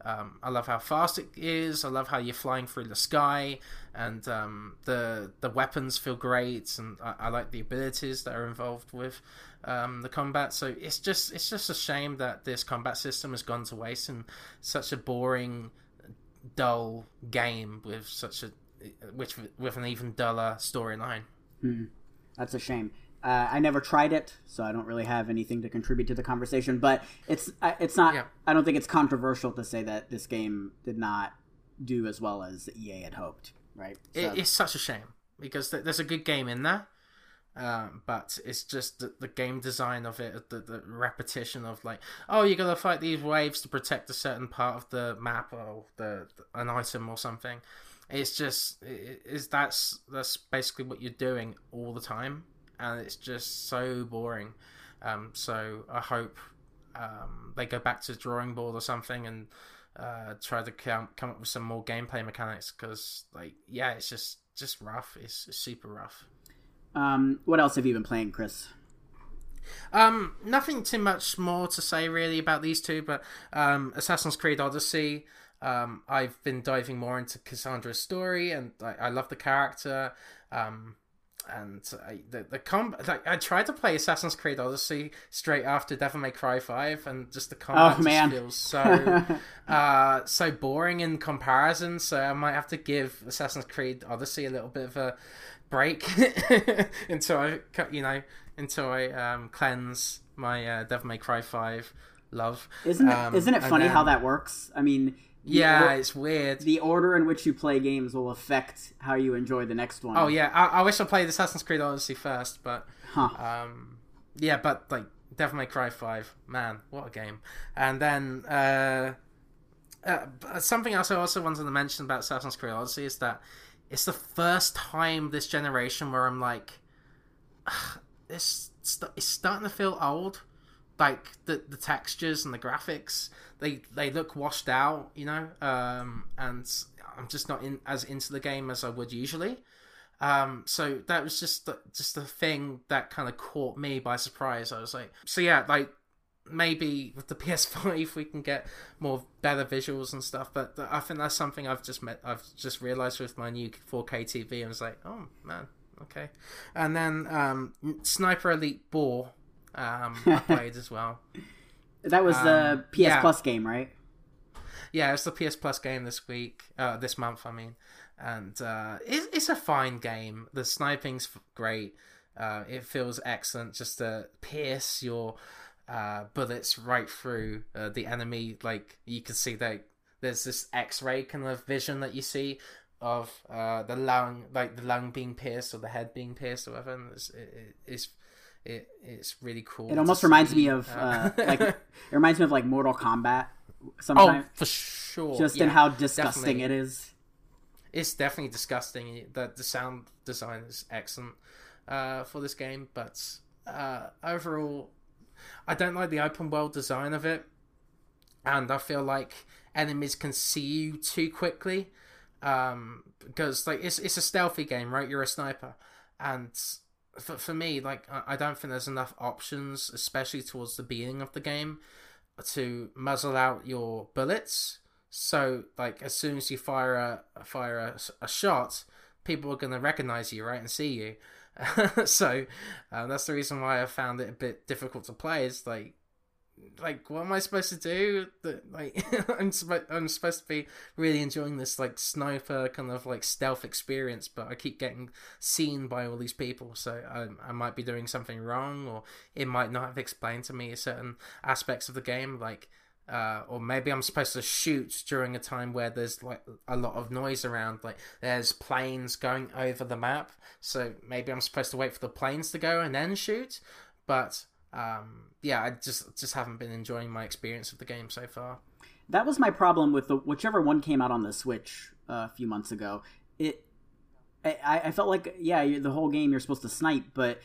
B: Um, I love how fast it is. I love how you're flying through the sky, and um, the the weapons feel great, and I, I like the abilities that are involved with um, the combat. So it's just it's just a shame that this combat system has gone to waste in such a boring, dull game with such a which with an even duller storyline.
A: That's a shame. Uh, I never tried it, so I don't really have anything to contribute to the conversation. But it's it's not.
B: Yeah.
A: I don't think it's controversial to say that this game did not do as well as EA had hoped. Right? So-
B: It, it's such a shame because th- there's a good game in there, um, but it's just the, the game design of it, the, the repetition of like, oh, you gotta fight these waves to protect a certain part of the map or the, an item or something. It's just it, is that's that's basically what you're doing all the time, and it's just so boring. Um, so I hope um, they go back to the drawing board or something and uh, try to come come up with some more gameplay mechanics because like yeah, it's just just rough. It's, it's super rough.
A: um, what else have you been playing, Chris?
B: Um, nothing too much more to say really about these two, but um, Assassin's Creed Odyssey. Um, I've been diving more into Cassandra's story, and I, I love the character. Um, and I, the the combat. Like, I tried to play Assassin's Creed Odyssey straight after Devil May Cry Five, and just the combat
A: Oh,
B: just feels so uh, so boring in comparison. So I might have to give Assassin's Creed Odyssey a little bit of a break until I cut- you know until I um, cleanse my uh, Devil May Cry Five love.
A: Isn't it,
B: Um,
A: isn't it funny how that works? I mean,
B: Yeah,
A: or-
B: it's weird.
A: the order in which you play games will affect how you enjoy the next one.
B: Oh yeah, I, I wish I played Assassin's Creed Odyssey first, but
A: Huh.
B: um, yeah, but like Devil May Cry Five, man, what a game! And then uh, uh, something else I also wanted to mention about Assassin's Creed Odyssey is that it's the first time this generation where I'm like, this st- it's starting to feel old. Like the the textures and the graphics, they they look washed out, you know. Um, and I'm just not in as into the game as I would usually. Um, so that was just the, just the thing that kind of caught me by surprise. I was like, so yeah, like maybe with the PS5 we can get more better visuals and stuff. But I think that's something I've just met. I've just realized with my new 4K TV. I was like, oh man, okay. And then um, Sniper Elite 4, um, played as well.
A: That was the
B: Um,
A: PS
B: yeah.
A: Plus game, right?
B: Yeah, it's the PS Plus game this week, uh, this month, I mean, and uh, it, it's a fine game. The sniping's great. Uh, it feels excellent just to pierce your uh, bullets right through uh, the enemy. Like you can see that there's this X-ray kind of vision that you see of uh, the lung, like the lung being pierced or the head being pierced or whatever. And it's, it, it- it's it, it's really cool.
A: It almost reminds
B: see.
A: me of uh, like it reminds me of like Mortal Kombat.
B: oh,
A: Sometimes,
B: for sure.
A: just in how disgusting
B: definitely.
A: it is.
B: it's definitely disgusting. The the sound design is excellent uh, for this game, but uh, overall, I don't like the open world design of it, and I feel like enemies can see you too quickly. Um, because like it's it's a stealthy game, right? You're a sniper, and for for me, like I don't think there's enough options, especially towards the beginning of the game, to muzzle out your bullets. So, like, as soon as you fire a fire a, a shot, people are going to recognize you, right, and see you. so, uh, that's the reason why I found it a bit difficult to play. Is like, like, what am I supposed to do? Like, I'm supposed I'm supposed to be really enjoying this like sniper kind of like stealth experience, but I keep getting seen by all these people. So I I might be doing something wrong, or it might not have explained to me certain aspects of the game, like uh, or maybe I'm supposed to shoot during a time where there's like a lot of noise around, like there's planes going over the map. So maybe I'm supposed to wait for the planes to go and then shoot. But um, yeah, I just just haven't been enjoying my experience of the game so far.
A: That was my problem with the whichever one came out on the Switch uh, a few months ago. It, I, I felt like yeah, the whole game you're supposed to snipe, but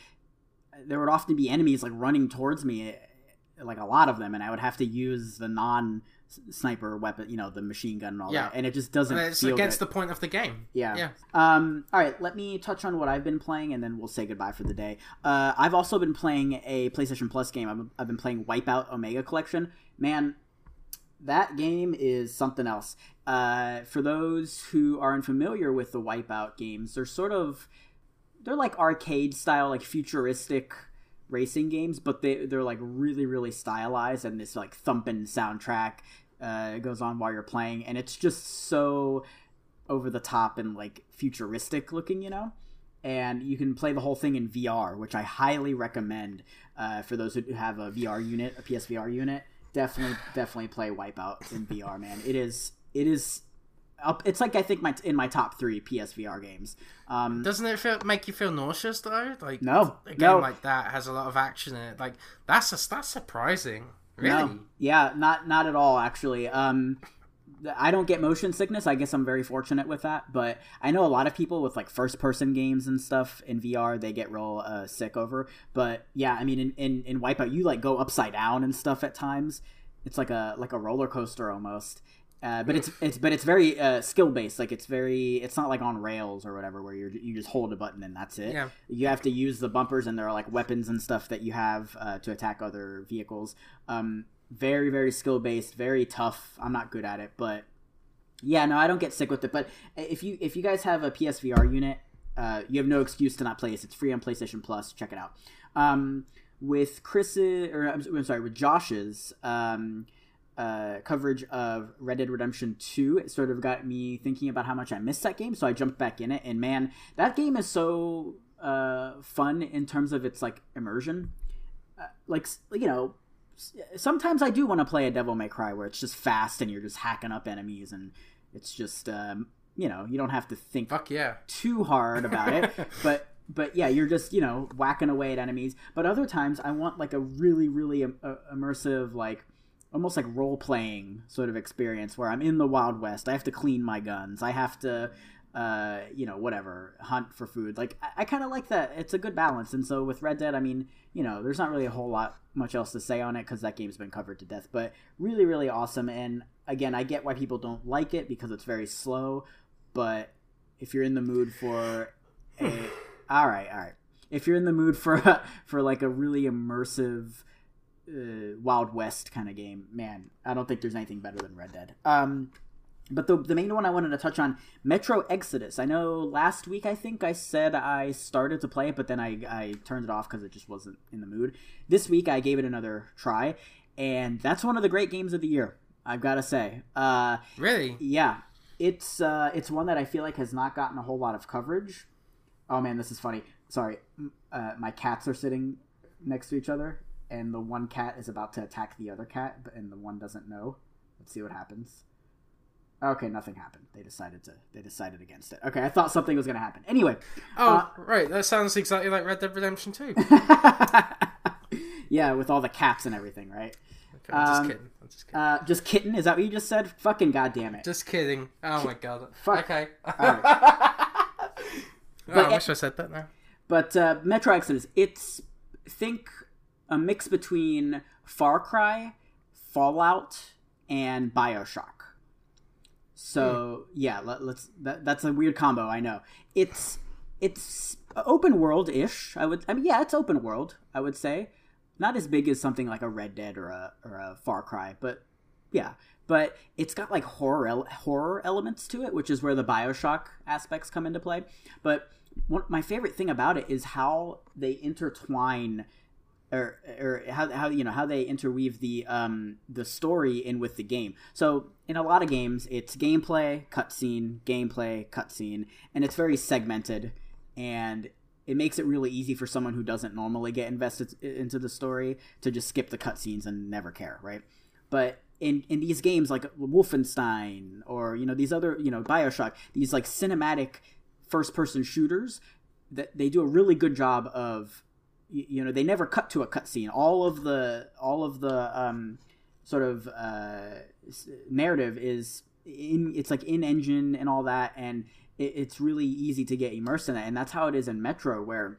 A: there would often be enemies like running towards me, like a lot of them, and I would have to use the non sniper weapon, you know, the machine gun and all
B: Yeah.
A: that, and it just doesn't.
B: And it's
A: feel
B: against
A: good.
B: the point of the game.
A: Yeah.
B: Yeah.
A: Um, all right, let me touch on what I've been playing, and then we'll say goodbye for the day. Uh, I've also been playing a PlayStation Plus game. I've, I've been playing Wipeout Omega Collection. Man, that game is something else. Uh, for those who are unfamiliar with the Wipeout games, they're sort of they're like arcade style, like futuristic racing games, but they they're like really really stylized, and this like thumping soundtrack uh, goes on while you're playing, and it's just so over the top and like futuristic looking, you know. And you can play the whole thing in VR, which I highly recommend uh, for those who have a VR unit, a PSVR unit. Definitely, definitely play Wipeout in VR, man. It is, it is up. It's like I think my in my top three PSVR games. Um,
B: Doesn't it feel, make you feel nauseous though? Like
A: No,
B: a game
A: no.
B: like that has a lot of action in it. Like that's a, that's surprising. Really?
A: No. Yeah, not not at all actually. Um I don't get motion sickness. I guess I'm very fortunate with that, but I know a lot of people with like first person games and stuff in VR they get real uh, sick over. But yeah, I mean in, in in Wipeout you like go upside down and stuff at times. It's like a like a roller coaster almost. Uh, but it's it's but it's very uh, skill based. Like it's very it's not like on rails or whatever where you you just hold a button and that's it.
B: Yeah.
A: You have to use the bumpers and there are like weapons and stuff that you have uh, to attack other vehicles. Um, very very skill based, very tough. I'm not good at it, but yeah, no, I don't get sick with it. But if you if you guys have a PSVR unit, uh, you have no excuse to not play this. It's free on PlayStation Plus. Check it out. Um, with Chris's, or I'm sorry, with Josh's um, uh, coverage of Red Dead Redemption 2, it sort of got me thinking about how much I missed that game. So I jumped back in it, and man, that game is so uh, fun in terms of its like immersion. Uh, like you know, sometimes I do want to play a Devil May Cry where it's just fast and you're just hacking up enemies and it's just um, you know you don't have to think
B: Fuck yeah.
A: too hard about it, but but yeah, you're just you know whacking away at enemies. But other times I want like a really really im- uh, immersive like almost like role playing sort of experience where I'm in the Wild West. I have to clean my guns. I have to uh, you know, whatever, hunt for food. Like, I, I kind of like that. It's a good balance. And so with Red Dead, I mean, you know, there's not really a whole lot much else to say on it because that game's been covered to death. But really, really awesome. And again, I get why people don't like it because it's very slow. But if you're in the mood for a, all right, all right. If you're in the mood for for like a really immersive uh, Wild West kind of game, man, I don't think there's anything better than Red Dead. Um, but the, the main one I wanted to touch on, Metro Exodus. I know last week I think I said I started to play it, but then I, I turned it off because it just wasn't in the mood. This week I gave it another try, and that's one of the great games of the year. I've got to say. Uh,
B: Really?
A: yeah, it's uh, it's one that I feel like has not gotten a whole lot of coverage. Oh man, this is funny. Sorry, uh, my cats are sitting next to each other, and the one cat is about to attack the other cat, but and the one doesn't know. Let's see what happens. Okay, nothing happened. They decided to. They decided against it. Okay, I thought something was going to happen. Anyway,
B: Oh,
A: Uh,
B: right. That sounds exactly like Red Dead Redemption 2.
A: Yeah, with all the cats and everything, right?
B: I'm just
A: Um,
B: kidding. I'm just kidding.
A: Uh, just kitten. Is that what you just said? Fucking goddamn it!
B: Just kidding. Oh my god.
A: Fuck.
B: Okay.
A: Alright.
B: Oh,
A: But-
B: I wish I said that now.
A: But uh, Metro Exodus, it's think a mix between Far Cry, Fallout, and Bioshock. So hmm. yeah, let, us that, that's a weird combo. I know it's it's open world ish. I would I mean yeah, it's open world. I would say not as big as something like a Red Dead or a or a Far Cry, but yeah. But it's got like horror el- horror elements to it, which is where the Bioshock aspects come into play. But one, my favorite thing about it is how they intertwine or or how, how you know how they interweave the um the story in with the game. So in a lot of games, it's gameplay, cutscene, gameplay, cutscene, and it's very segmented, and it makes it really easy for someone who doesn't normally get invested into the story to just skip the cutscenes and never care, right? But in in these games like Wolfenstein or you know these other you know Bioshock, these like cinematic first person shooters, that they do a really good job of you, know they never cut to a cutscene. All of the all of the um, sort of uh, narrative is in it's like in engine and all that, and it, it's really easy to get immersed in that. And that's how it is in Metro, where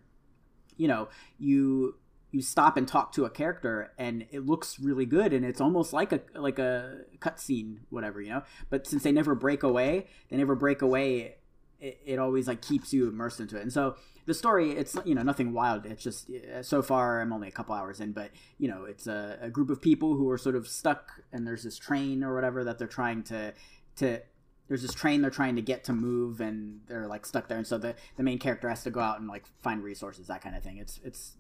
A: you know you you stop and talk to a character and it looks really good and it's almost like a like a cutscene whatever you know but since they never break away they never break away it, it always like keeps you immersed into it and so the story it's you know nothing wild. It's just uh, so far i'm only a couple hours in but you know it's a, a group of people who are sort of stuck and there's this train or whatever that they're trying to to there's this train they're trying to get to move and they're like stuck there. And so the, the main character has to go out and like find resources that kind of thing. It's it's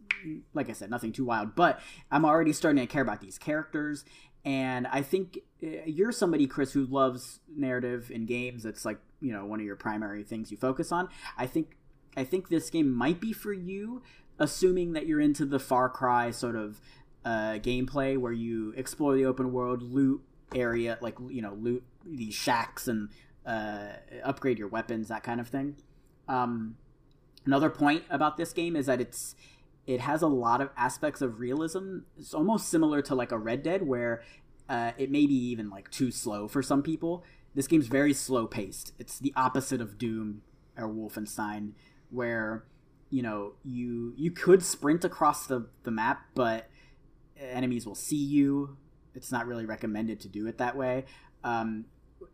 A: like i said nothing too wild but i'm already starting to care about these characters. And i think uh, you're somebody chris who loves narrative in games. It's like you know one of your primary things you focus on. I think i think this game might be for you assuming that you're into the far cry sort of uh, gameplay where you explore the open world loot area like you know loot these shacks and uh, upgrade your weapons that kind of thing. Um, another point about this game is that it's it has a lot of aspects of realism. It's almost similar to like a red dead where uh, it may be even like too slow for some people. This game's very slow paced it's the opposite of doom or wolfenstein where you know you you could sprint across the, the map but enemies will see you it's not really recommended to do it that way um,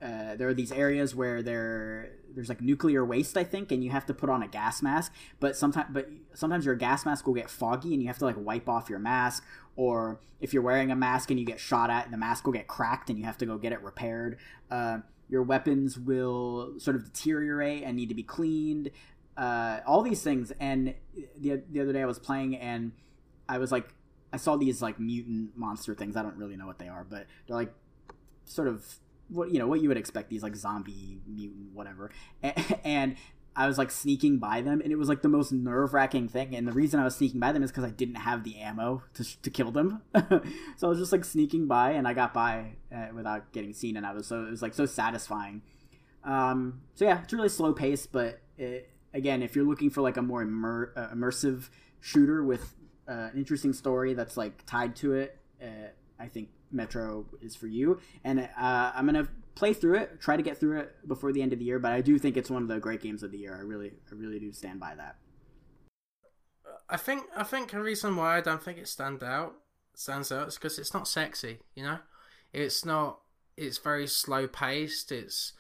A: uh, there are these areas where there there's like nuclear waste, I think, and you have to put on a gas mask. But sometimes, but sometimes your gas mask will get foggy, and you have to like wipe off your mask. Or if you're wearing a mask and you get shot at, the mask will get cracked, and you have to go get it repaired. Uh, your weapons will sort of deteriorate and need to be cleaned. Uh, all these things. And the the other day I was playing and I was like, I saw these like mutant monster things. I don't really know what they are, but they're like sort of what you know what you would expect these like zombie mutant whatever and I was like sneaking by them, and it was like the most nerve wracking thing. And the reason I was sneaking by them is because I didn't have the ammo to, to kill them. so I was just like sneaking by, and I got by uh, without getting seen, and I was so it was like so satisfying. Um, so yeah, it's really slow pace, but it, again, if you're looking for like a more immer- uh, immersive shooter with uh, an interesting story that's like tied to it, uh, I think Metro is for you. And uh, I'm gonna play through it, try to get through it before the end of the year. But I do think it's one of the great games of the year. I really, I really do stand by that.
B: I think I think a reason why I don't think it stand out stands out is because it's not sexy. You know, it's not. It's very slow paced. It's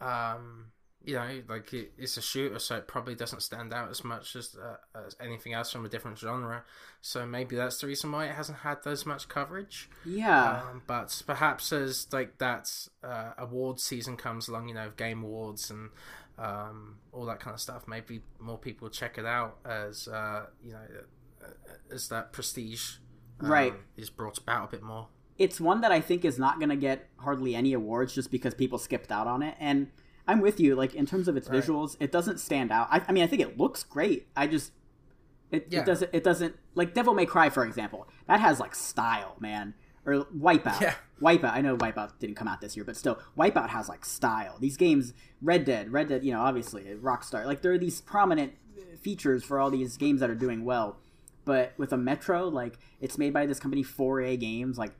B: um, you know, like it, it's a shooter, so it probably doesn't stand out as much as, uh, as anything else from a different genre. So maybe that's the reason why it hasn't had as much coverage.
A: Yeah,
B: um, but perhaps as like that uh, award season comes along, you know, Game Awards and um, all that kind of stuff, maybe more people check it out as uh, you know, uh, as that prestige
A: um, right
B: is brought about a bit more.
A: It's one that I think is not going to get hardly any awards just because people skipped out on it and I'm with you. Like in terms of its right. visuals, it doesn't stand out. I, I, mean, I think it looks great. I just it, yeah. it doesn't it doesn't like Devil May Cry for example. That has like style, man. Or Wipeout.
B: Yeah.
A: Wipeout. I know Wipeout didn't come out this year, but still, Wipeout has like style. These games, Red Dead, Red Dead, you know, obviously Rockstar. Like there are these prominent features for all these games that are doing well. But with a Metro, like it's made by this company 4A Games, like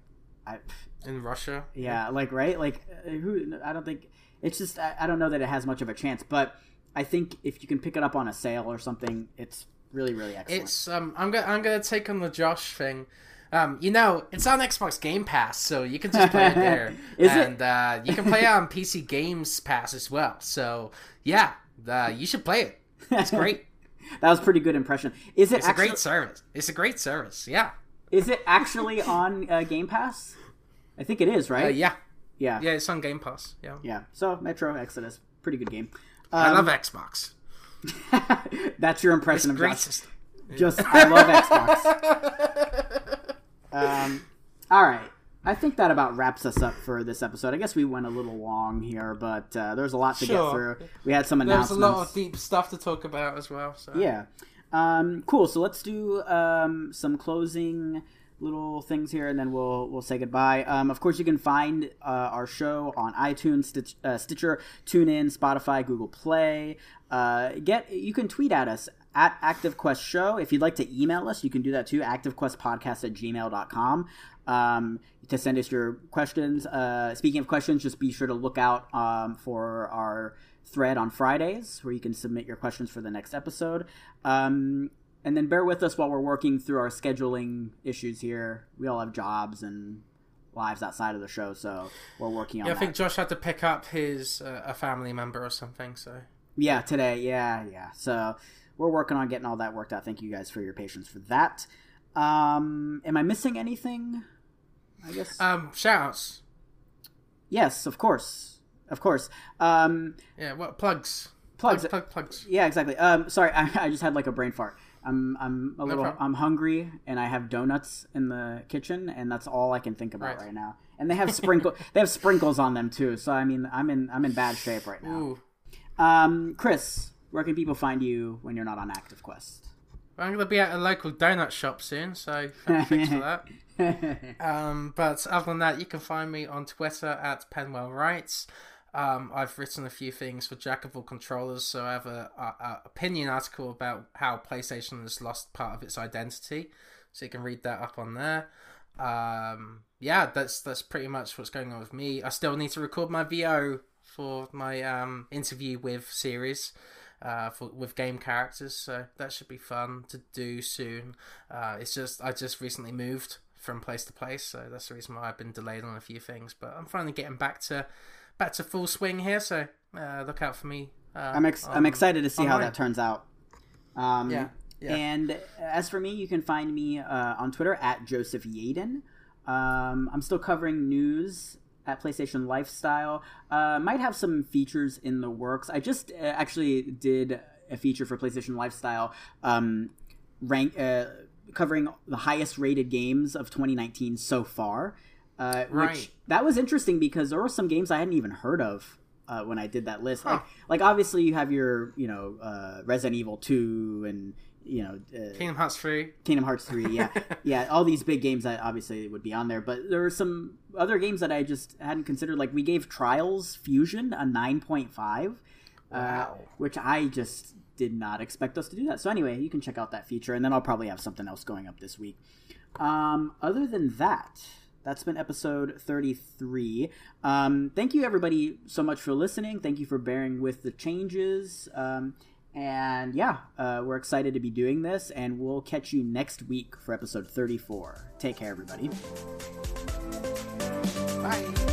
A: I,
B: in Russia.
A: Yeah, like right, like uh, who? I don't think it's just I, I don't know that it has much of a chance, but I think if you can pick it up on a sale or something, it's really really excellent.
B: It's um I'm gonna I'm gonna take on the Josh thing. Um, you know, it's on Xbox Game Pass, so you can just play it there. And,
A: it?
B: Uh, you can play it on PC Games Pass as well. So yeah, uh, you should play it. It's great.
A: that was pretty good impression. Is it?
B: It's
A: actually...
B: a great service. It's a great service. Yeah.
A: Is it actually on uh, Game Pass? I think it is, right?
B: Uh, yeah.
A: Yeah.
B: Yeah, it's on Game Pass. Yeah.
A: Yeah. So Metro Exodus, pretty good game.
B: Um, I love um, Xbox.
A: that's your impression
B: it's
A: of Just, just I love Xbox. um, all right. I think that about wraps us up for this episode. I guess we went a little long here, but uh, there's a lot to
B: sure.
A: get through. We had some announcements.
B: There's a lot of deep stuff to talk about as well. So.
A: Yeah. Um, cool. So let's do um, some closing little things here, and then we'll we'll say goodbye. Um, of course, you can find uh, our show on iTunes, Stitch, uh, Stitcher, TuneIn, Spotify, Google Play. Uh, get you can tweet at us at ActiveQuest Show. If you'd like to email us, you can do that too. ActiveQuestPodcast at gmail.com. Um, to send us your questions. Uh, speaking of questions, just be sure to look out um, for our thread on Fridays where you can submit your questions for the next episode. Um, and then bear with us while we're working through our scheduling issues here. We all have jobs and lives outside of the show, so we're working on.
B: Yeah, I
A: that.
B: think Josh had to pick up his uh, a family member or something. So
A: yeah, today, yeah, yeah. So we're working on getting all that worked out. Thank you guys for your patience for that. Um, am I missing anything? I guess.
B: Um, shoutouts.
A: Yes, of course, of course. Um,
B: yeah, what plugs?
A: Plugs.
B: Plug, plug, plugs.
A: Yeah, exactly. Um, sorry, I, I just had like a brain fart. I'm I'm a
B: No
A: little
B: problem.
A: I'm hungry and I have donuts in the kitchen and that's all I can think about
B: Right.
A: right, now. And they have sprinkle they have sprinkles on them too. So I mean I'm in I'm in bad shape right now.
B: Ooh,
A: Um, Chris, where can people find you when you're not on Active Quest?
B: I'm gonna be at a local donut shop soon, so thanks for that. Um, but other than that, you can find me on Twitter at Penwell Writes. Um, I've written a few things for Jack of all controllers, so I have a, a, a opinion article about how PlayStation has lost part of its identity. So you can read that up on there. Um, yeah, that's that's pretty much what's going on with me. I still need to record my VO for my um, interview with series. Uh, for, with game characters, so that should be fun to do soon. Uh, it's just I just recently moved from place to place, so that's the reason why I've been delayed on a few things. But I'm finally getting back to back to full swing here, so uh, look out for me. Uh,
A: I'm ex- I'm excited to see how that turns out. Um,
B: Yeah, yeah.
A: And as for me, you can find me uh, on Twitter at Joseph Yaden. Um, I'm still covering news at PlayStation Lifestyle. Uh, might have some features in the works. I just uh, actually did a feature for PlayStation Lifestyle, um, rank uh, covering the highest rated games of 2019 so far. Uh,
B: Right.
A: Which that was interesting because there were some games I hadn't even heard of uh, when I did that list. Like,
B: Huh.
A: like obviously you have your you know uh, Resident Evil 2 and you know uh,
B: Kingdom Hearts 3.
A: Kingdom Hearts 3, yeah. yeah, all these big games that obviously would be on there, but there were some other games that I just hadn't considered. Like, we gave Trials Fusion a 9.5,
B: Wow.
A: uh, which I just did not expect us to do that. So, anyway, you can check out that feature, and then I'll probably have something else going up this week. Um, other than that, that's been episode 33. Um, thank you, everybody, so much for listening. Thank you for bearing with the changes. Um, and yeah, uh, we're excited to be doing this, and we'll catch you next week for episode 34. Take care, everybody.
B: Bye.